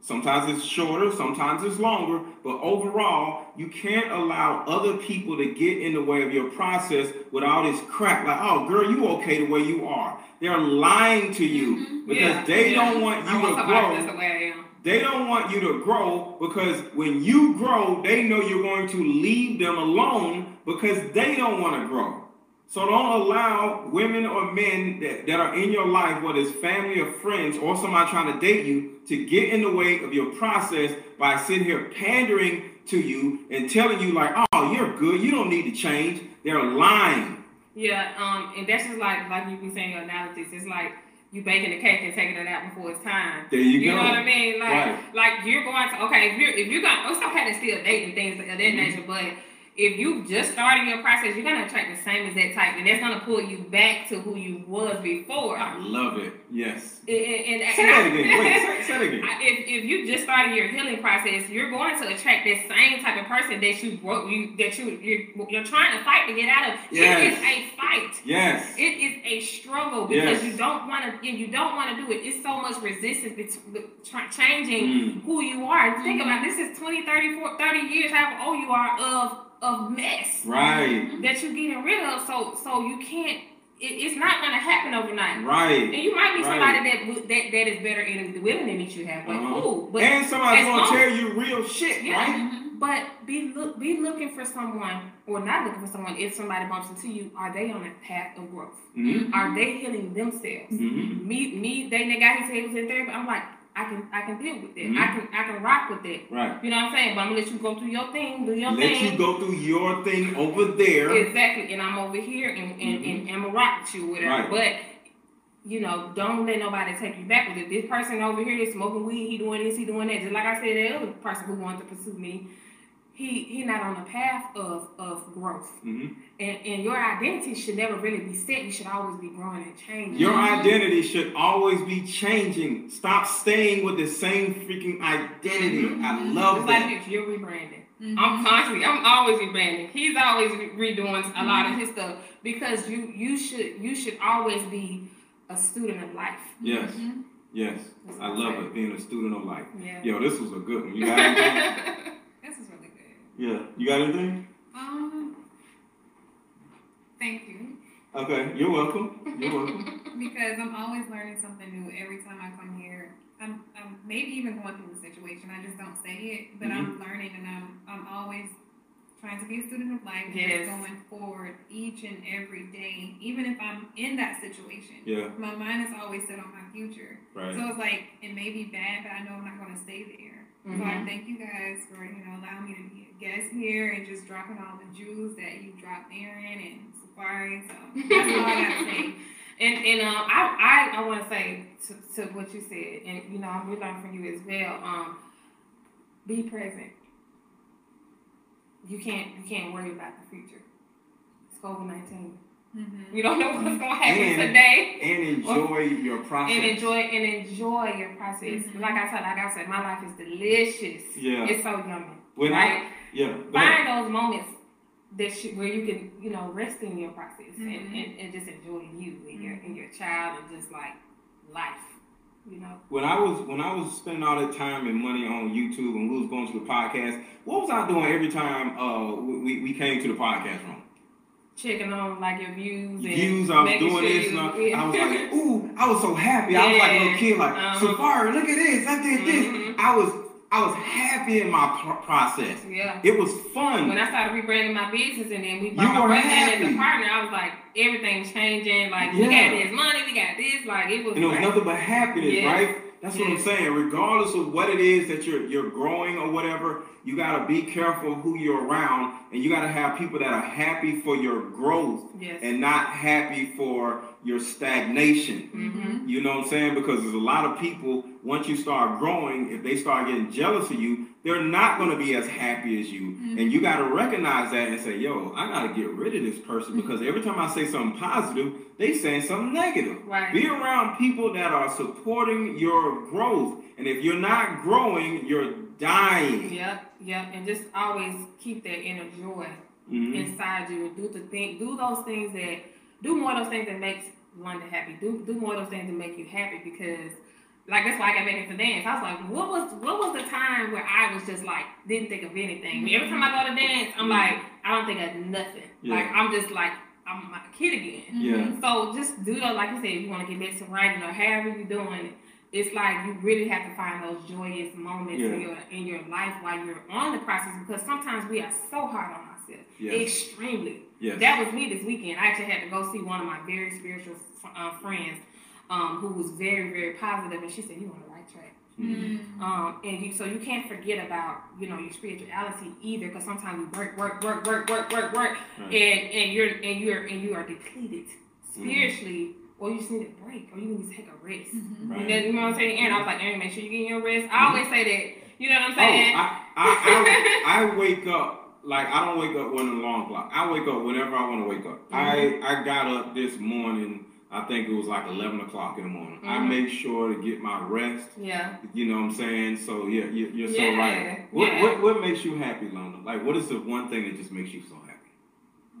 Sometimes it's shorter, sometimes it's longer, but overall, you can't allow other people to get in the way of your process with all this crap. Like, oh, girl, you okay the way you are. They're lying to you Mhm. because Yeah, they yeah. don't want you I want to grow. the way I am. They don't want you to grow because when you grow, they know you're going to leave them alone because they don't want to grow. So don't allow women or men that, that are in your life, whether it's family or friends or somebody trying to date you, to get in the way of your process by sitting here pandering to you and telling you like, oh, you're good, you don't need to change. They're lying. Yeah, um, and that's just like like you've been saying your analogies. It's like you baking the cake and taking it out before it's time. There you, You go. know what I mean? Like, Right. like you're going to okay. If you're if you're gonna, it's okay to still date and things of that Mhm. nature, but if you just starting your process, you're gonna attract the same exact type, and that's gonna pull you back to who you was before. I love it. Yes. And, and, and Say that again. Wait, say, say that again. If, if you just started your healing process, you're going to attract that same type of person that you broke you that you you're, you're trying to fight to get out of. Yes. It is a fight. Yes. It is a struggle because Yes. you don't want to and you don't want to do it. It's so much resistance between changing Mm. who you are. Think Mhm. about it, this is 20, 30, 40, 30 years, however old you are of of mess Right. that you're getting rid of. So so you can't. It, it's not gonna happen overnight. Right. And you might be Right. somebody that that that is better in the women to meet you halfway. Uh-huh. Cool, but and somebody's gonna tell you real shit, Yeah. right? Mm-hmm. but be look be looking for someone or not looking for someone. If somebody bumps into you, are they on a path of growth? Mm-hmm. Are they healing themselves? Mm-hmm. Me me they, who said he was in therapy. I'm like I can I can deal with that. Mhm. I can I can rock with that. Right. You know what I'm saying? But I'm gonna let you go through your thing, do your Let thing. you go through your thing over there. Exactly, and I'm over here and and, Mhm. and, and I'm gonna rock with you, whatever. Right. But you know, don't let nobody take you back with it. This person over here is smoking weed, he doing this, he doing that. Just like I said, the other person who wanted to pursue me, he he not on the path of of growth. Mhm. And and your identity should never really be set. You should always be growing and changing. Your identity should always be changing. Stop staying with the same freaking identity. Mhm. I love It's that. like this, you're rebranding. Mm-hmm. I'm constantly, I'm always rebranding. He's always redoing a lot of mm-hmm. his stuff because you you should you should always be a student of life. Yes. Mm-hmm. Yes. I love it being a student of life. Yeah. Yo, this was a good one. You got anything? this is really good. Yeah. You got anything? Um thank you. Okay, you're welcome. You're welcome. because I'm always learning something new every time I come here. I'm, I'm maybe even going through the situation. I just don't say it, but mm-hmm. I'm learning and I'm I'm always trying to be a student of life, yes. going forward each and every day, even if I'm in that situation. Yeah. My mind is always set on my future. Right. So it's like it may be bad, but I know I'm not going to stay there. Mm-hmm. So I mm-hmm. thank you guys for you know allowing me to be a guest here and just dropping all the jewels that you dropped Aaron and Safari. So that's all I got to say. And and um, I I, I want to say to, to what you said, and you know I'm relying from you as well. Um, be present you can't you can't worry about the future. It's COVID 19 mm-hmm. You don't know what's going to happen and, today. And enjoy or, your process. And enjoy and enjoy your process. Mm-hmm. Like I said, like I said, my life is delicious. Yeah, it's so yummy. When right? I, yeah. Find those moments that sh- where you can you know rest in your process mm-hmm. and, and, and, just enjoy you and your and your child and just like life. You know. When I was when I was spending all that time and money on YouTube and we was going to the podcast, what was I doing every time uh, we, we came to the podcast room? Checking on like your views. And views. I was doing sure this, and I, I, was like, ooh, I was so happy. Yeah. I was like a little kid, like uh-huh. Safari, look at this, I did mm-hmm. this. I was I was happy in my pr- process. Yeah. It was fun. When I started rebranding my business and then we brought you my husband as a partner, I was like, everything's changing. Like, yeah. we got this money, we got this. Like, it was. And it was nothing but happiness, yes. right? That's what I'm saying. Regardless of what it is that you're you're growing or whatever, you gotta be careful who you're around, and you gotta have people that are happy for your growth yes. and not happy for your stagnation. Mm-hmm. You know what I'm saying? Because there's a lot of people once you start growing, if they start getting jealous of you, they're not going to be as happy as you. Mm-hmm. And you got to recognize that and say, yo, I got to get rid of this person mm-hmm. because every time I say something positive, they saying something negative. Right. Be around people that are supporting your growth. And if you're not growing, you're dying. Yep, yep. And just always keep that inner joy mm-hmm. inside you. Do the thing, do those things that, do more of those things that makes London happy. Do do more of those things that make you happy because like that's why I got back into dance. I was like, what was what was the time where I was just like didn't think of anything? Mm-hmm. Every time I go to dance, I'm like, I don't think of nothing. Yeah. Like I'm just like I'm a kid again. Yeah. So just do those, like you said, if you want to get back to writing or however you're doing it, it's like you really have to find those joyous moments yeah. in your in your life while you're on the process because sometimes we are so hard on ourselves. Yes. Extremely. Yes. That was me this weekend. I actually had to go see one of my very spiritual uh, friends um, who was very, very positive, and she said, "You're on the right track." Mm-hmm. Um, and you, so you can't forget about you know your spirituality either, because sometimes you work, work, work, work, work, work, work, right. and and you're and you're and you are depleted spiritually. Mm-hmm. Or you just need a break, or you need to take a rest. Mm-hmm. Right. You know what I'm saying? And I was like, Aaron, make sure you get your rest. I always say that. You know what I'm saying? Oh, I, I, I, I wake up like I don't wake up when the alarm clock. I wake up whenever I want to wake up. Mm-hmm. I I got up this morning I think it was like eleven o'clock in the morning. Mm-hmm. I make sure to get my rest. Yeah. You know what I'm saying? So yeah, you, are so yeah. right. What, yeah. what what makes you happy, London? Like, what is the one thing that just makes you so happy?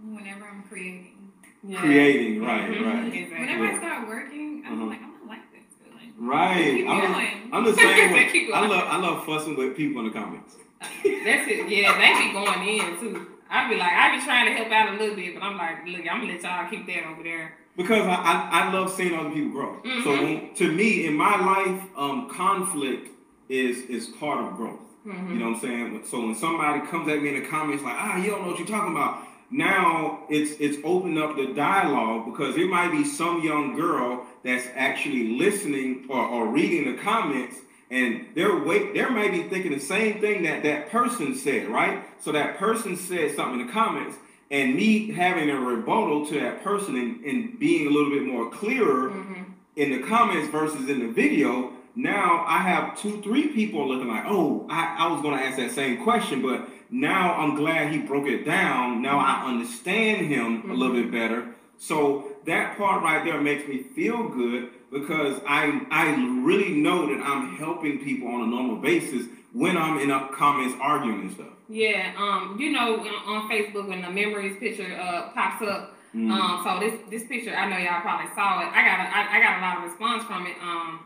Whenever I'm creating. Yeah. Creating, right, mm-hmm. right. Exactly. Whenever I start working, I'm uh-huh. like, I'm gonna like this feeling. Right. I'm, I'm, the same way. I love I love fussing with people in the comments. That's it. Yeah, they be going in too. I be like, I be trying to help out a little bit, but I'm like, look, I'm gonna let y'all keep that over there because I, I, I, love seeing other people grow. Mm-hmm. So when, to me, in my life, um, conflict is is part of growth. Mm-hmm. You know what I'm saying? So when somebody comes at me in the comments like, ah, you don't know what you're talking about. Now it's it's opened up the dialogue because it might be some young girl that's actually listening or, or reading the comments and they're wait they might be thinking the same thing that that person said, right? So that person said something in the comments and me having a rebuttal to that person and, and being a little bit more clearer mm-hmm. in the comments versus in the video, now I have two, three people looking like, oh, I, I was going to ask that same question, but now I'm glad he broke it down. Now I understand him mm-hmm. a little bit better. So that part right there makes me feel good because I I really know that I'm helping people on a normal basis when I'm in the comments arguing and stuff. Yeah, um, you know, on Facebook when the memories picture uh pops up. Mm. Um, so this this picture, I know y'all probably saw it. I got a, I, I got a lot of response from it. Um,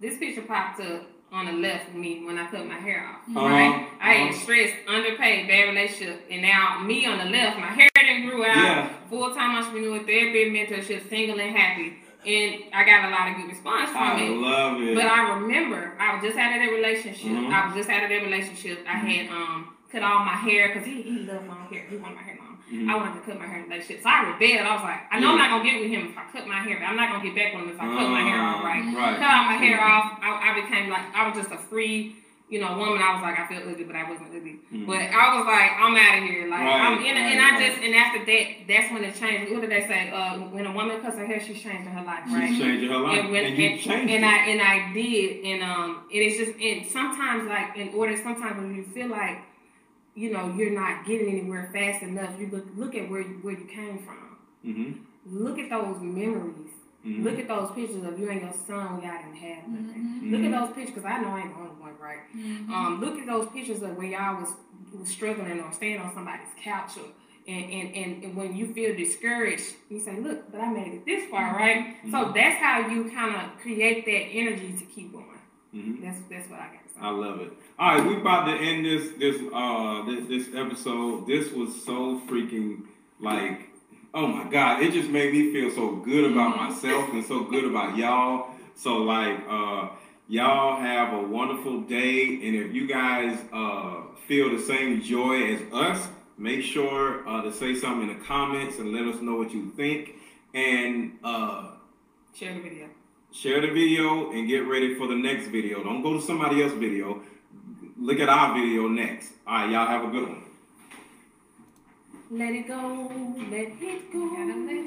this picture popped up on the left of me when I cut my hair off. Uh-huh, Right, I uh-huh. ain't stressed, underpaid, bad relationship, and now me on the left, my hair didn't grew out. Yeah. Full time entrepreneur, therapy, mentorship, single and happy, and I got a lot of good response from I it. love it. But I remember I was just out of that relationship. Mhm. I was just out of that relationship. I had um cut all my hair because he, he loved long hair. He wanted my hair Mhm. I wanted to cut my hair in the relationship. So I rebelled. I was like, I know I'm not gonna get with him if I cut my hair, but I'm not gonna get back with him if I cut my hair off right. Right. Cut all my hair off. I, I became like I was just a free, you know, woman. I was like I feel ugly, but I wasn't ugly. Mhm. But I was like, I'm out of here. Like Right, I'm and, and I just and after that, that's when it changed. What did they say? Uh, when a woman cuts her hair, she's changing her life, right? She's changing her life, and, when, and you and, changed and. I and I did, and um, and it's just and sometimes like in order, sometimes when you feel like you know you're not getting anywhere fast enough, you look look at where you, where you came from. Mhm. Look at those memories. Mhm. Look at those pictures of you and your son when y'all didn't have nothing. Mhm. Look at those pictures, cause I know I ain't the only one, right? Mhm. Um, look at those pictures of where y'all was, was struggling or staying on somebody's couch or and, and, and, and when you feel discouraged, you say, look, but I made it this far, right? So that's how you kind of create that energy to keep going. That's that's what I got to say. I love it. All right, we about to end this this uh this, this episode. This was so freaking like oh my god, it just made me feel so good about myself and so good about y'all. So like uh y'all have a wonderful day and if you guys uh feel the same joy as us, make sure uh, to say something in the comments and let us know what you think and uh Share the video. Share the video and get ready for the next video. Don't go to somebody else's video. Look at our video next. All right, y'all have a good one. Let it go. Let it go.